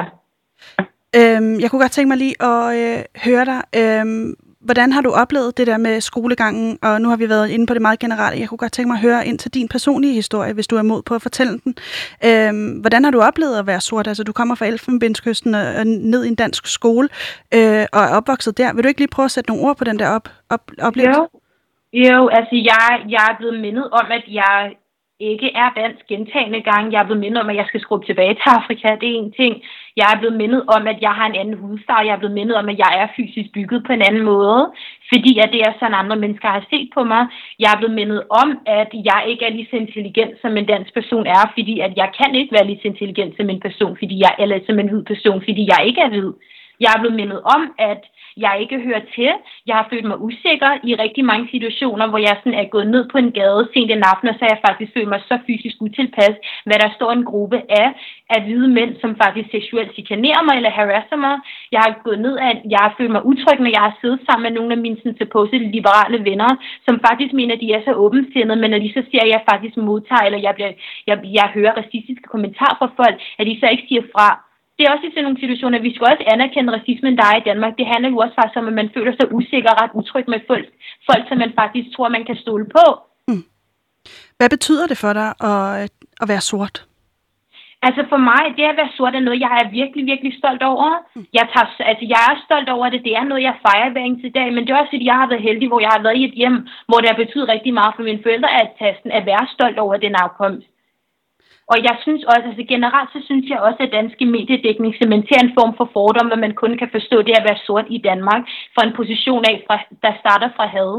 Øhm, jeg kunne godt tænke mig lige at øh, høre dig. Øhm, hvordan har du oplevet det der med skolegangen? Og nu har vi været inde på det meget generelle. Jeg kunne godt tænke mig at høre ind til din personlige historie, hvis du er mod på at fortælle den. Øhm, hvordan har du oplevet at være sort? Altså, du kommer fra Elfenbenskysten og, og ned i en dansk skole øh, og er opvokset der. Vil du ikke lige prøve at sætte nogle ord på den der op, op, oplevelse? Jo. Jo, altså jeg, jeg er blevet mindet om, at jeg ikke er dansk gentagende gange. Jeg er blevet mindet om, at jeg skal skrubbe tilbage til Afrika. Det er en ting. Jeg er blevet mindet om, at jeg har en anden hudfarve. Jeg er blevet mindet om, at jeg er fysisk bygget på en anden måde. Fordi at det er sådan, andre mennesker har set på mig. Jeg er blevet mindet om, at jeg ikke er lige så intelligent, som en dansk person er. Fordi at jeg kan ikke være lige så intelligent som en person, fordi jeg, eller som en hvid person, fordi jeg ikke er hvid. Jeg er blevet mindet om, at jeg ikke hører til. Jeg har følt mig usikker i rigtig mange situationer, hvor jeg sådan er gået ned på en gade sent en aften, og så har jeg faktisk følt mig så fysisk utilpas, hvad der står en gruppe af, af hvide mænd, som faktisk seksuelt chikanerer mig eller harasser mig. Jeg har gået ned af, jeg har følt mig utryg, når jeg har siddet sammen med nogle af mine sådan, supposed liberale venner, som faktisk mener, at de er så åbensindede, men når de så siger, at jeg faktisk modtager, eller jeg, bliver, jeg, jeg hører racistiske kommentarer fra folk, at de så ikke siger fra, det er også i sådan nogle situationer, at vi skal også anerkende racismen, der er i Danmark. Det handler jo også faktisk om, at man føler sig usikker og ret utryg med folk, folk som man faktisk tror, man kan stole på. Mm. Hvad betyder det for dig at, at være sort? Altså for mig, det at være sort er noget, jeg er virkelig, virkelig stolt over. Mm. Jeg, tager, altså jeg er stolt over det. Det er noget, jeg fejrer hver eneste dag. Men det er også, fordi jeg har været heldig, hvor jeg har været i et hjem, hvor det har betydet rigtig meget for mine forældre at, tasten, at være stolt over den afkomst. Og jeg synes også, altså generelt så synes jeg også, at danske mediedækning cementerer en form for fordom, hvor man kun kan forstå det at være sort i Danmark, fra en position af, fra, der starter fra had.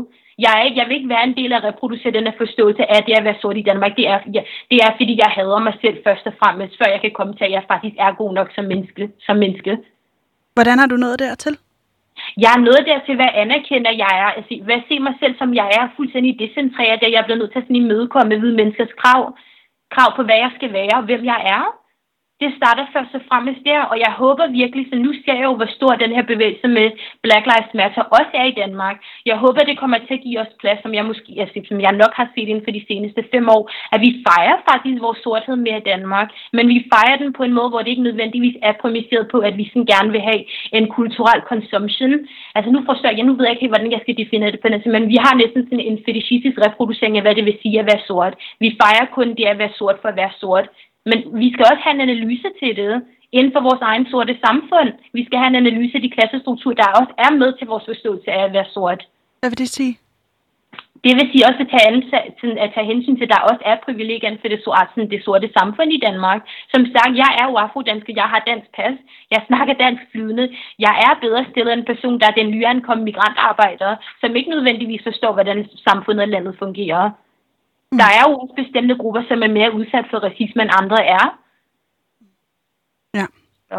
Jeg, er, jeg vil ikke være en del af at reproducere den her forståelse af det at være sort i Danmark. Det er, ja, det er fordi, jeg hader mig selv først og fremmest, før jeg kan komme til, at jeg faktisk er god nok som menneske. Som menneske. Hvordan har du nået dertil? Jeg er nået dertil, hvad anerkender jeg er. Altså, hvad ser mig selv som jeg er, fuldstændig decentreret, at jeg er blevet nødt til at sådan imødekomme hvide menneskers krav krav på, hvad jeg skal være og hvem jeg er det starter først og fremmest der, og jeg håber virkelig, så nu ser jeg jo, hvor stor den her bevægelse med Black Lives Matter også er i Danmark. Jeg håber, det kommer til at give os plads, som jeg måske, altså, som jeg nok har set inden for de seneste fem år, at vi fejrer faktisk vores sorthed mere i Danmark, men vi fejrer den på en måde, hvor det ikke nødvendigvis er præmiseret på, at vi sådan gerne vil have en kulturel consumption. Altså nu forstår jeg, nu ved jeg ikke helt, hvordan jeg skal definere det på den, men vi har næsten sådan en fetishistisk reproducering af, hvad det vil sige at være sort. Vi fejrer kun det at være sort for at være sort. Men vi skal også have en analyse til det inden for vores egen sorte samfund. Vi skal have en analyse af de klassestrukturer, der også er med til vores forståelse af at være sort. Hvad vil det sige? Det vil sige også at tage, ansat, at tage hensyn til, at der også er privilegier for det sorte, det sorte samfund i Danmark. Som sagt, jeg er jo afrodansk, jeg har dansk pas, jeg snakker dansk flydende. Jeg er bedre stillet end en person, der er den nyankomne migrantarbejder, som ikke nødvendigvis forstår, hvordan samfundet og landet fungerer. Mm. Der er jo bestemte grupper, som er mere udsat for racisme, end andre er. Ja.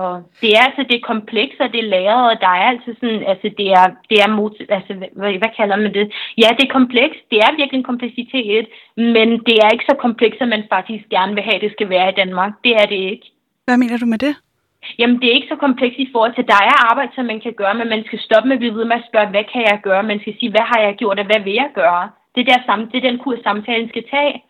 Og det er altså det komplekse, og det er lagret, og der er altså sådan, altså det er, det er mod, altså hvad, hvad kalder man det? Ja, det er komplekst, det er virkelig en kompleksitet, men det er ikke så komplekst, som man faktisk gerne vil have, det skal være i Danmark. Det er det ikke. Hvad mener du med det? Jamen, det er ikke så komplekst i forhold til, at der er arbejde, som man kan gøre, men man skal stoppe med at blive ved med at spørge, hvad kan jeg gøre? Man skal sige, hvad har jeg gjort, og hvad vil jeg gøre? Det er, der, det er den kurs, samtalen skal tage.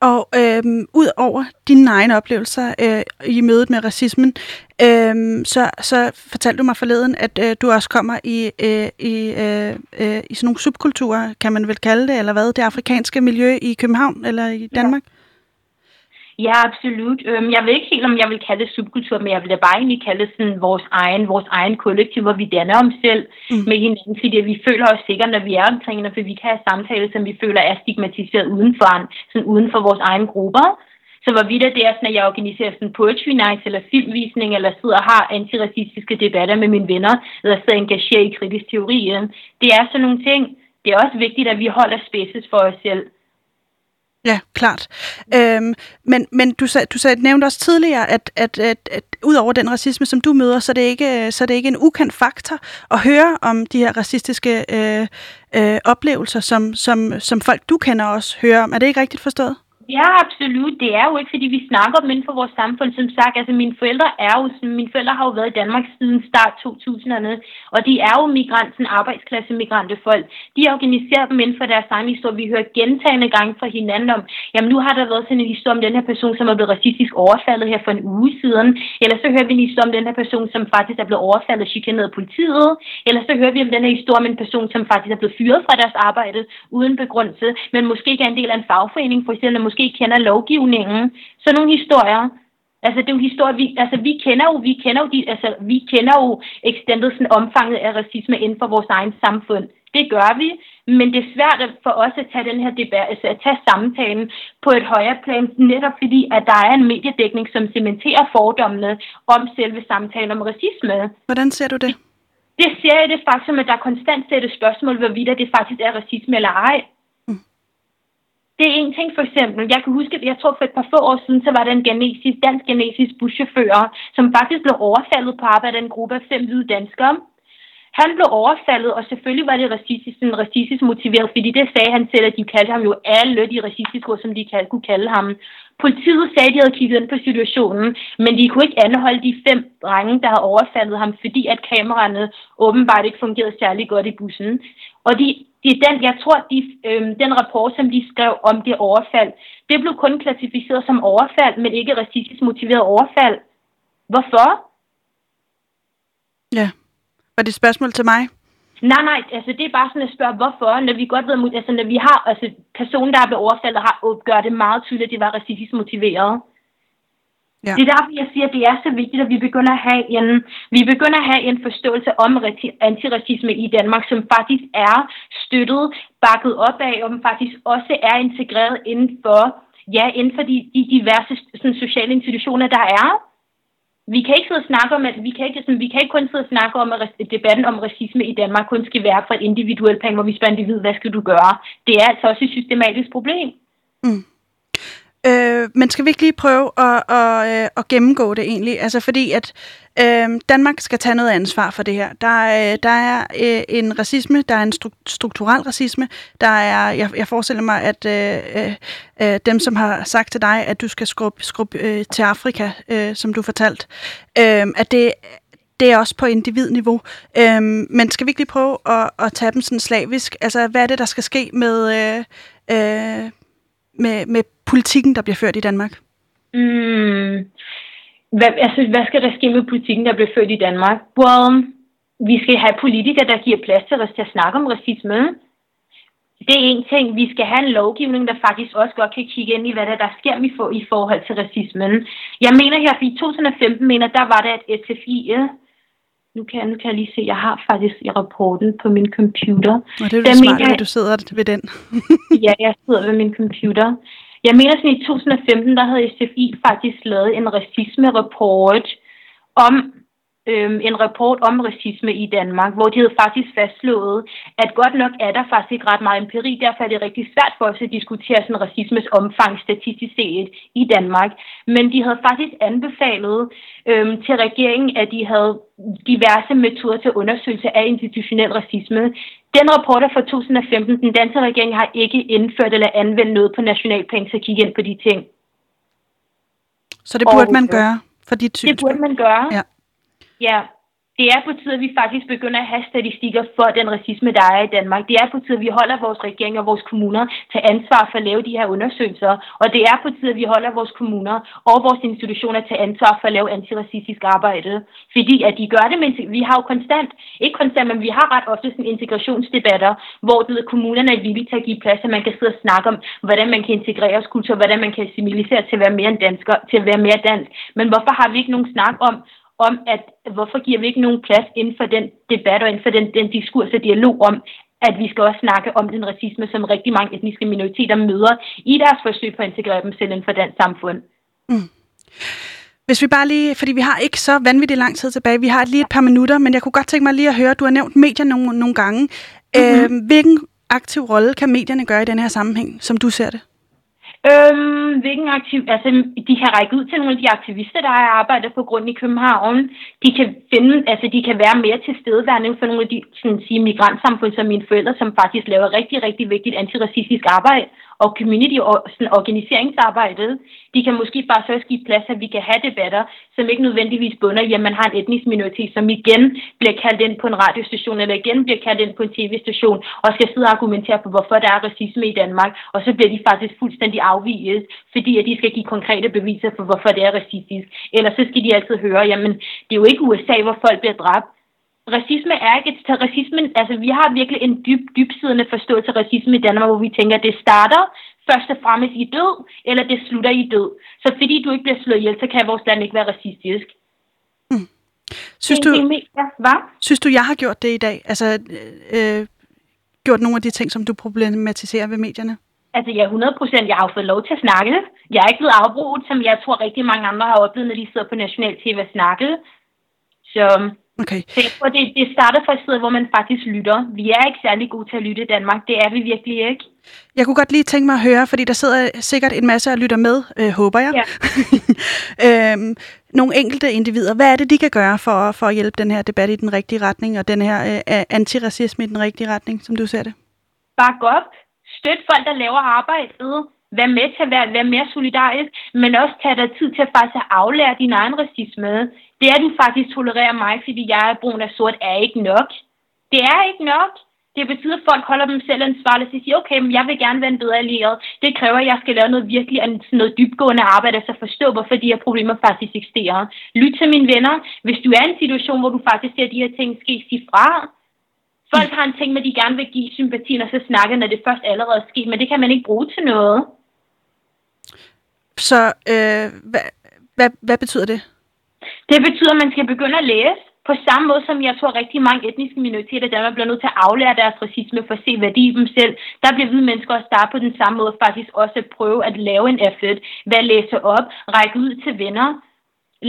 Og øhm, ud over dine egne oplevelser øh, i mødet med racismen, øhm, så, så fortalte du mig forleden, at øh, du også kommer i, øh, i, øh, øh, i sådan nogle subkulturer, kan man vel kalde det, eller hvad? Det afrikanske miljø i København eller i Danmark? Ja. Ja, absolut. Øhm, jeg ved ikke helt, om jeg vil kalde det subkultur, men jeg vil da bare egentlig kalde det sådan vores egen, vores egen kollektiv, hvor vi danner om selv mm. med hinanden, fordi vi føler os sikre, når vi er omkring, for vi kan have samtaler, som vi føler er stigmatiseret udenfor, sådan uden for vores egen grupper. Så hvorvidt det er sådan, at jeg organiserer sådan poetry night eller filmvisning, eller sidder og har antiracistiske debatter med mine venner, eller sidder og engagerer i kritisk teori, det er sådan nogle ting. Det er også vigtigt, at vi holder spaces for os selv. Ja, klart. Øhm, men men du, sag, du sag, nævnte også tidligere, at, at, at, at ud over den racisme, som du møder, så er det ikke, så er det ikke en ukendt faktor at høre om de her racistiske øh, øh, oplevelser, som, som, som folk, du kender også, hører om. Er det ikke rigtigt forstået? Ja, absolut. Det er jo ikke, fordi vi snakker om inden for vores samfund. Som sagt, altså mine forældre er jo, mine forældre har jo været i Danmark siden start 2000'erne, og de er jo migranten, arbejdsklasse migrantefolk. De organiserer dem inden for deres egen historie. Vi hører gentagende gange fra hinanden om, jamen nu har der været sådan en historie om den her person, som er blevet racistisk overfaldet her for en uge siden. Eller så hører vi en historie om den her person, som faktisk er blevet overfaldet og chikaneret af politiet. Eller så hører vi om den her historie om en person, som faktisk er blevet fyret fra deres arbejde uden begrundelse, men måske ikke er en del af en fagforening, for eksempel måske kender lovgivningen. Så nogle historier. Altså, det er jo historier, vi, altså, vi kender jo, vi kender jo, de, altså, vi kender jo extended sådan, omfanget af racisme inden for vores egen samfund. Det gør vi, men det er svært for os at tage den her debat, altså at tage samtalen på et højere plan, netop fordi, at der er en mediedækning, som cementerer fordommene om selve samtalen om racisme. Hvordan ser du det? Det ser jeg det faktum, at der konstant sættes spørgsmål, hvorvidt det faktisk er racisme eller ej. Det er en ting for eksempel. Jeg kan huske, jeg tror for et par få år siden, så var der en genetisk, dansk genetisk buschauffør, som faktisk blev overfaldet på arbejde af en gruppe af fem hvide danskere. Han blev overfaldet, og selvfølgelig var det racistisk, en racistisk motiveret, fordi det sagde han selv, at de kaldte ham jo alle de racistiske ord, som de kunne kalde ham. Politiet sagde, at de havde kigget ind på situationen, men de kunne ikke anholde de fem drenge, der havde overfaldet ham, fordi at kameraerne åbenbart ikke fungerede særlig godt i bussen. Og de det er den, jeg tror, de, øh, den rapport, som de skrev om det overfald, det blev kun klassificeret som overfald, men ikke racistisk motiveret overfald. Hvorfor? Ja. Var det et spørgsmål til mig? Nej, nej, altså det er bare sådan at spørge, hvorfor, når vi godt ved, altså når vi har, altså personen, der er blevet overfaldet, har gør det meget tydeligt, at det var racistisk motiveret. Ja. Det er derfor, jeg siger, at det er så vigtigt, at vi begynder at have en, vi begynder at have en forståelse om antiracisme i Danmark, som faktisk er støttet, bakket op af, og faktisk også er integreret inden for, ja, inden for de, de diverse sådan, sociale institutioner, der er. Vi kan ikke sidde og snakke om, at vi kan ikke, sådan, vi kan ikke kun sidde og snakke om, at debatten om racisme i Danmark kun skal være fra et individuelt plan, hvor vi spørger individ, hvad skal du gøre? Det er altså også et systematisk problem. Mm. Øh, men skal vi ikke lige prøve at, at, øh, at gennemgå det egentlig? Altså fordi, at øh, Danmark skal tage noget ansvar for det her. Der, øh, der er øh, en racisme, der er en stru- strukturel racisme. Der er, jeg, jeg forestiller mig, at øh, øh, øh dem, som har sagt til dig, at du skal skrubbe, skrub, øh, til Afrika, øh, som du fortalt, øh, at det det er også på individniveau. Øhm, men skal vi ikke lige prøve at, at tage dem sådan slavisk? Altså, hvad er det, der skal ske med, øh, øh, med, med politikken, der bliver ført i Danmark? Mm. Hvad, altså, hvad skal der ske med politikken, der bliver ført i Danmark? Well, vi skal have politikere, der giver plads til os til at snakke om racisme. Det er en ting. Vi skal have en lovgivning, der faktisk også godt kan kigge ind i, hvad der, der sker i, for, i forhold til racismen. Jeg mener her, for i 2015 mener, der var der et SFI, nu kan, jeg, nu kan jeg lige se, jeg har faktisk i rapporten på min computer. Og det er jo smart, at du sidder ved den. ja, jeg sidder ved min computer. Jeg mener sådan i 2015, der havde SFI faktisk lavet en racisme-report om øhm, en rapport om racisme i Danmark, hvor de havde faktisk fastslået, at godt nok er der faktisk ikke ret meget empiri, derfor er det rigtig svært for os at diskutere sådan racismes omfang statistisk set i Danmark. Men de havde faktisk anbefalet øhm, til regeringen, at de havde diverse metoder til undersøgelse af institutionel racisme. Den rapport er fra 2015. Den danske regering har ikke indført eller anvendt noget på nationalplan til at kigge ind på de ting. Så det burde og, man gøre for dit synspunkt? Det burde man gøre. Ja. Ja, det er på tide, at vi faktisk begynder at have statistikker for den racisme, der er i Danmark. Det er på tide, at vi holder vores regering og vores kommuner til ansvar for at lave de her undersøgelser. Og det er på tide, at vi holder vores kommuner og vores institutioner til ansvar for at lave antiracistisk arbejde. Fordi at de gør det, men vi har jo konstant, ikke konstant, men vi har ret ofte sådan integrationsdebatter, hvor det, kommunerne er villige til at give plads, at man kan sidde og snakke om, hvordan man kan integrere os kultur, hvordan man kan assimilisere til at være mere dansker, til at være mere dansk. Men hvorfor har vi ikke nogen snak om, om, at hvorfor giver vi ikke nogen plads inden for den debat og inden for den, den diskurs og dialog om, at vi skal også snakke om den racisme, som rigtig mange etniske minoriteter møder i deres forsøg på at integrere dem selv inden for dansk samfund. Mm. Hvis vi bare lige, fordi vi har ikke så vanvittigt lang tid tilbage, vi har lige et par minutter, men jeg kunne godt tænke mig lige at høre, du har nævnt medier nogle, nogle gange. Mm-hmm. Øh, hvilken aktiv rolle kan medierne gøre i den her sammenhæng, som du ser det? Øhm, hvilken aktiv... Altså, de kan række ud til nogle af de aktivister, der har arbejdet på grund i København. De kan finde... Altså, de kan være mere til stedværende for nogle af de sådan sige, migrantsamfund som mine forældre, som faktisk laver rigtig, rigtig vigtigt antiracistisk arbejde og community og sådan organiseringsarbejdet. De kan måske bare først give plads, at vi kan have debatter, som ikke nødvendigvis bunder i, at man har en etnisk minoritet, som igen bliver kaldt ind på en radiostation, eller igen bliver kaldt ind på en tv-station, og skal sidde og argumentere på, hvorfor der er racisme i Danmark, og så bliver de faktisk fuldstændig afviget, fordi at de skal give konkrete beviser for, hvorfor det er racistisk. Eller så skal de altid høre, jamen det er jo ikke USA, hvor folk bliver dræbt, racisme er ikke et racismen, altså vi har virkelig en dyb, dybsidende forståelse af racisme i Danmark, hvor vi tænker, at det starter først og fremmest i død, eller det slutter i død. Så fordi du ikke bliver slået ihjel, så kan vores land ikke være racistisk. Mm. Synes, du, ja, hvad? synes du, jeg har gjort det i dag? Altså, øh, gjort nogle af de ting, som du problematiserer ved medierne? Altså, ja, 100 procent. Jeg har jo fået lov til at snakke. Jeg er ikke blevet afbrudt, som jeg tror rigtig mange andre har oplevet, når de sidder på national tv og snakke. Så Okay. Så jeg tror, det, det starter fra et sted, hvor man faktisk lytter. Vi er ikke særlig gode til at lytte i Danmark. Det er vi virkelig ikke. Jeg kunne godt lige tænke mig at høre, fordi der sidder sikkert en masse og lytter med, øh, håber jeg. Ja. øhm, nogle enkelte individer. Hvad er det, de kan gøre for, for at hjælpe den her debat i den rigtige retning, og den her øh, antiracisme i den rigtige retning, som du ser det? Bak op. Støt folk, der laver arbejdet. Vær med til at være, være mere solidarisk, men også tage dig tid til at faktisk aflære din egen racisme. Det er, at faktisk tolererer mig, fordi jeg er brun og sort, er ikke nok. Det er ikke nok. Det betyder, at folk holder dem selv ansvarlige og siger, okay, men jeg vil gerne være en bedre allieret. Det kræver, at jeg skal lave noget virkelig noget dybgående arbejde, så forstå, hvorfor de her problemer faktisk eksisterer. Lyt til mine venner. Hvis du er i en situation, hvor du faktisk ser de her ting ske, sig fra. Folk har en ting med, at de gerne vil give sympati, og så snakke, når det først allerede er sket, men det kan man ikke bruge til noget. Så øh, hvad, hvad, hvad betyder det? Det betyder, at man skal begynde at læse. På samme måde som jeg tror rigtig mange etniske minoriteter der bliver nødt til at aflære deres racisme for at se værdi i dem selv. Der bliver hvide mennesker at starte på den samme måde faktisk også at prøve at lave en effort hvad læse op, række ud til venner,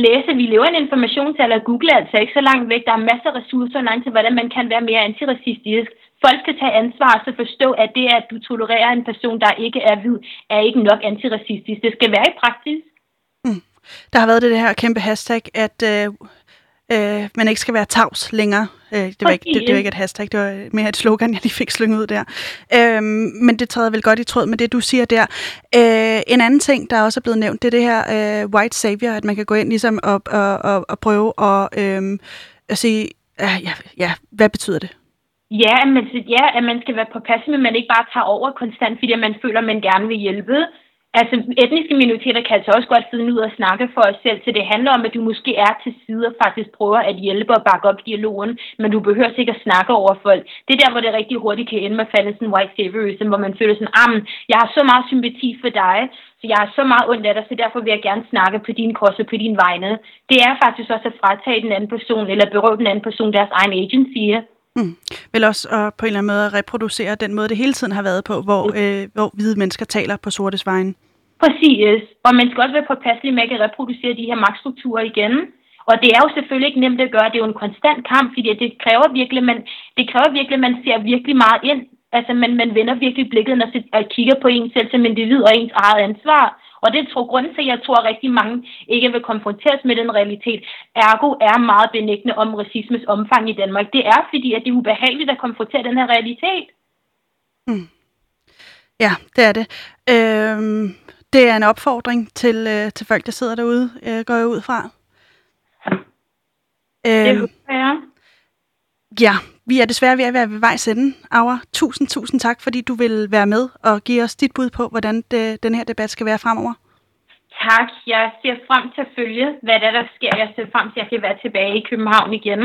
læse. Vi lever en informationsalder. Google er altså ikke så langt væk. Der er masser af ressourcer online til, hvordan man kan være mere antiracistisk. Folk skal tage ansvar og så forstå, at det, at du tolererer en person, der ikke er hvid, er ikke nok antiracistisk. Det skal være i praksis. Mm. Der har været det her kæmpe hashtag, at øh, øh, man ikke skal være tavs længere. Øh, det, var ikke, det, det var ikke et hashtag, det var mere et slogan, jeg lige fik slynget ud der. Øh, men det træder vel godt i tråd med det, du siger der. Øh, en anden ting, der også er blevet nævnt, det er det her øh, white savior, at man kan gå ind ligesom og, og, og, og prøve at, øh, at sige, øh, ja, ja, hvad betyder det? Ja, men, ja, at man skal være påpasselig, men man ikke bare tager over konstant, fordi man føler, at man gerne vil hjælpe. Altså, etniske minoriteter kan altså også godt sidde ud og snakke for os selv, så det handler om, at du måske er til side og faktisk prøver at hjælpe og bakke op dialogen, men du behøver altså ikke at snakke over folk. Det er der, hvor det rigtig hurtigt kan ende med at falde sådan white saviorism, hvor man føler sådan, ah, jeg har så meget sympati for dig, så jeg har så meget ondt af dig, så derfor vil jeg gerne snakke på din kors og på din vegne. Det er faktisk også at fratage den anden person, eller berøve den anden person deres egen agency. Mm. Vel også at på en eller anden måde reproducere den måde, det hele tiden har været på, hvor, øh, hvor hvide mennesker taler på sortes vejen. Præcis. Og man skal også være påpasselig med at reproducere de her magtstrukturer igen. Og det er jo selvfølgelig ikke nemt at gøre. Det er jo en konstant kamp, fordi det kræver virkelig, man, det kræver virkelig, man ser virkelig meget ind. Altså, man, man vender virkelig blikket når man kigger på en selv som individ og ens eget ansvar. Og det tror grunden til, at jeg tror, at rigtig mange ikke vil konfronteres med den realitet. Ergo er meget benægtende om racismes omfang i Danmark. Det er fordi, at det er ubehageligt at konfrontere den her realitet. Mm. Ja, det er det. Øhm, det er en opfordring til, øh, til folk, der sidder derude, øh, går jeg ud fra. Det øhm, håber jeg. Ja, vi er desværre ved at være ved vejs ende, Aura. Tusind, tusind tak, fordi du vil være med og give os dit bud på, hvordan det, den her debat skal være fremover. Tak. Jeg ser frem til at følge, hvad der, der sker. Jeg ser frem til, at jeg kan være tilbage i København igen.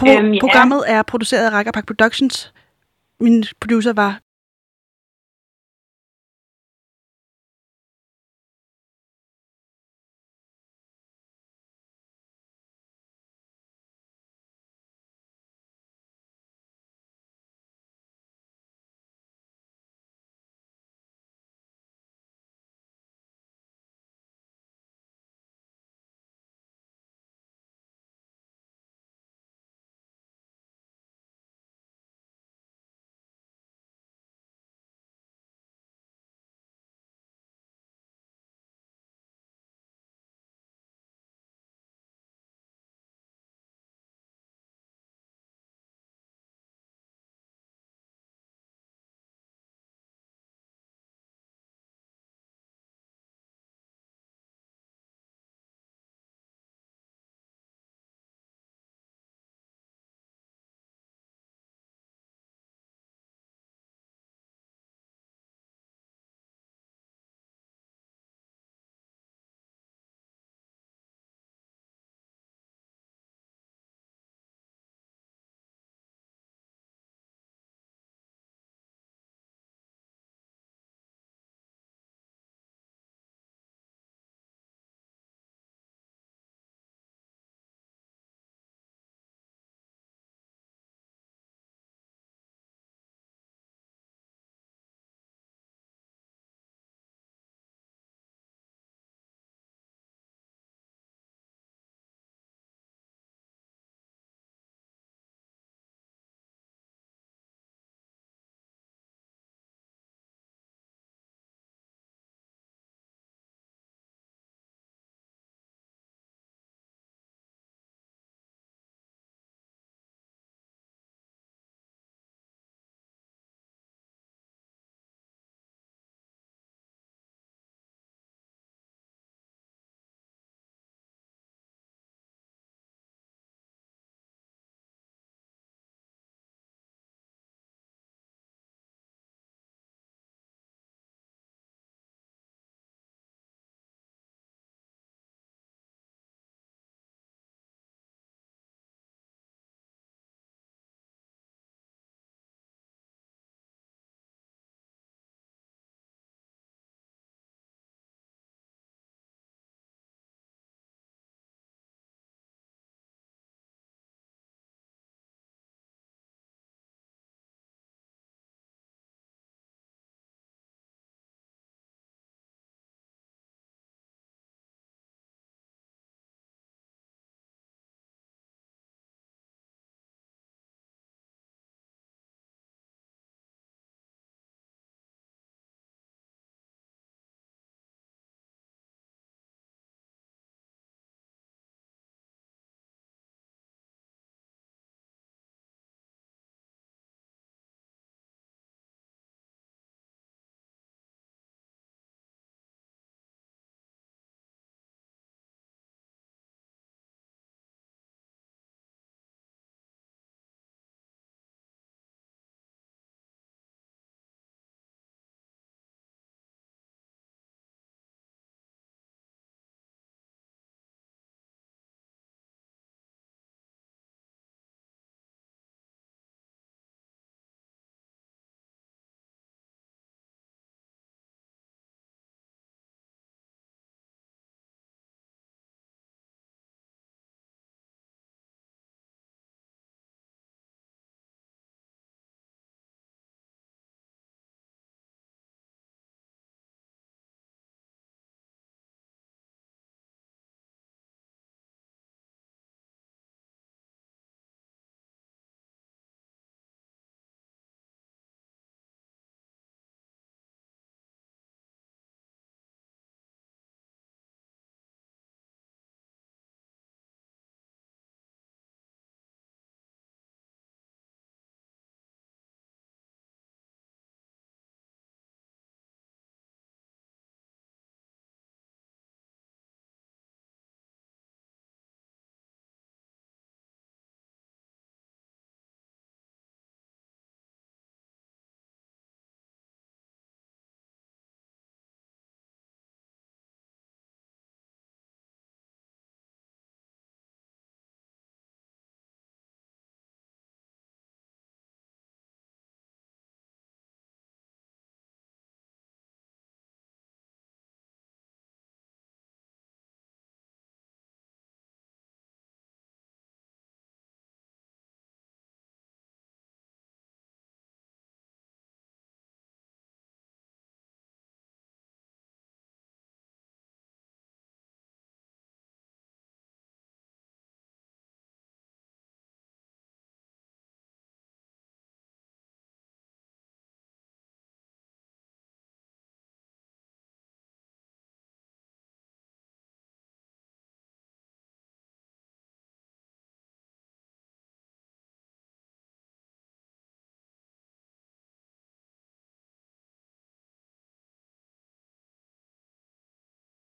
Pro- øhm, ja. Programmet er produceret af Rakkerpak Productions. Min producer var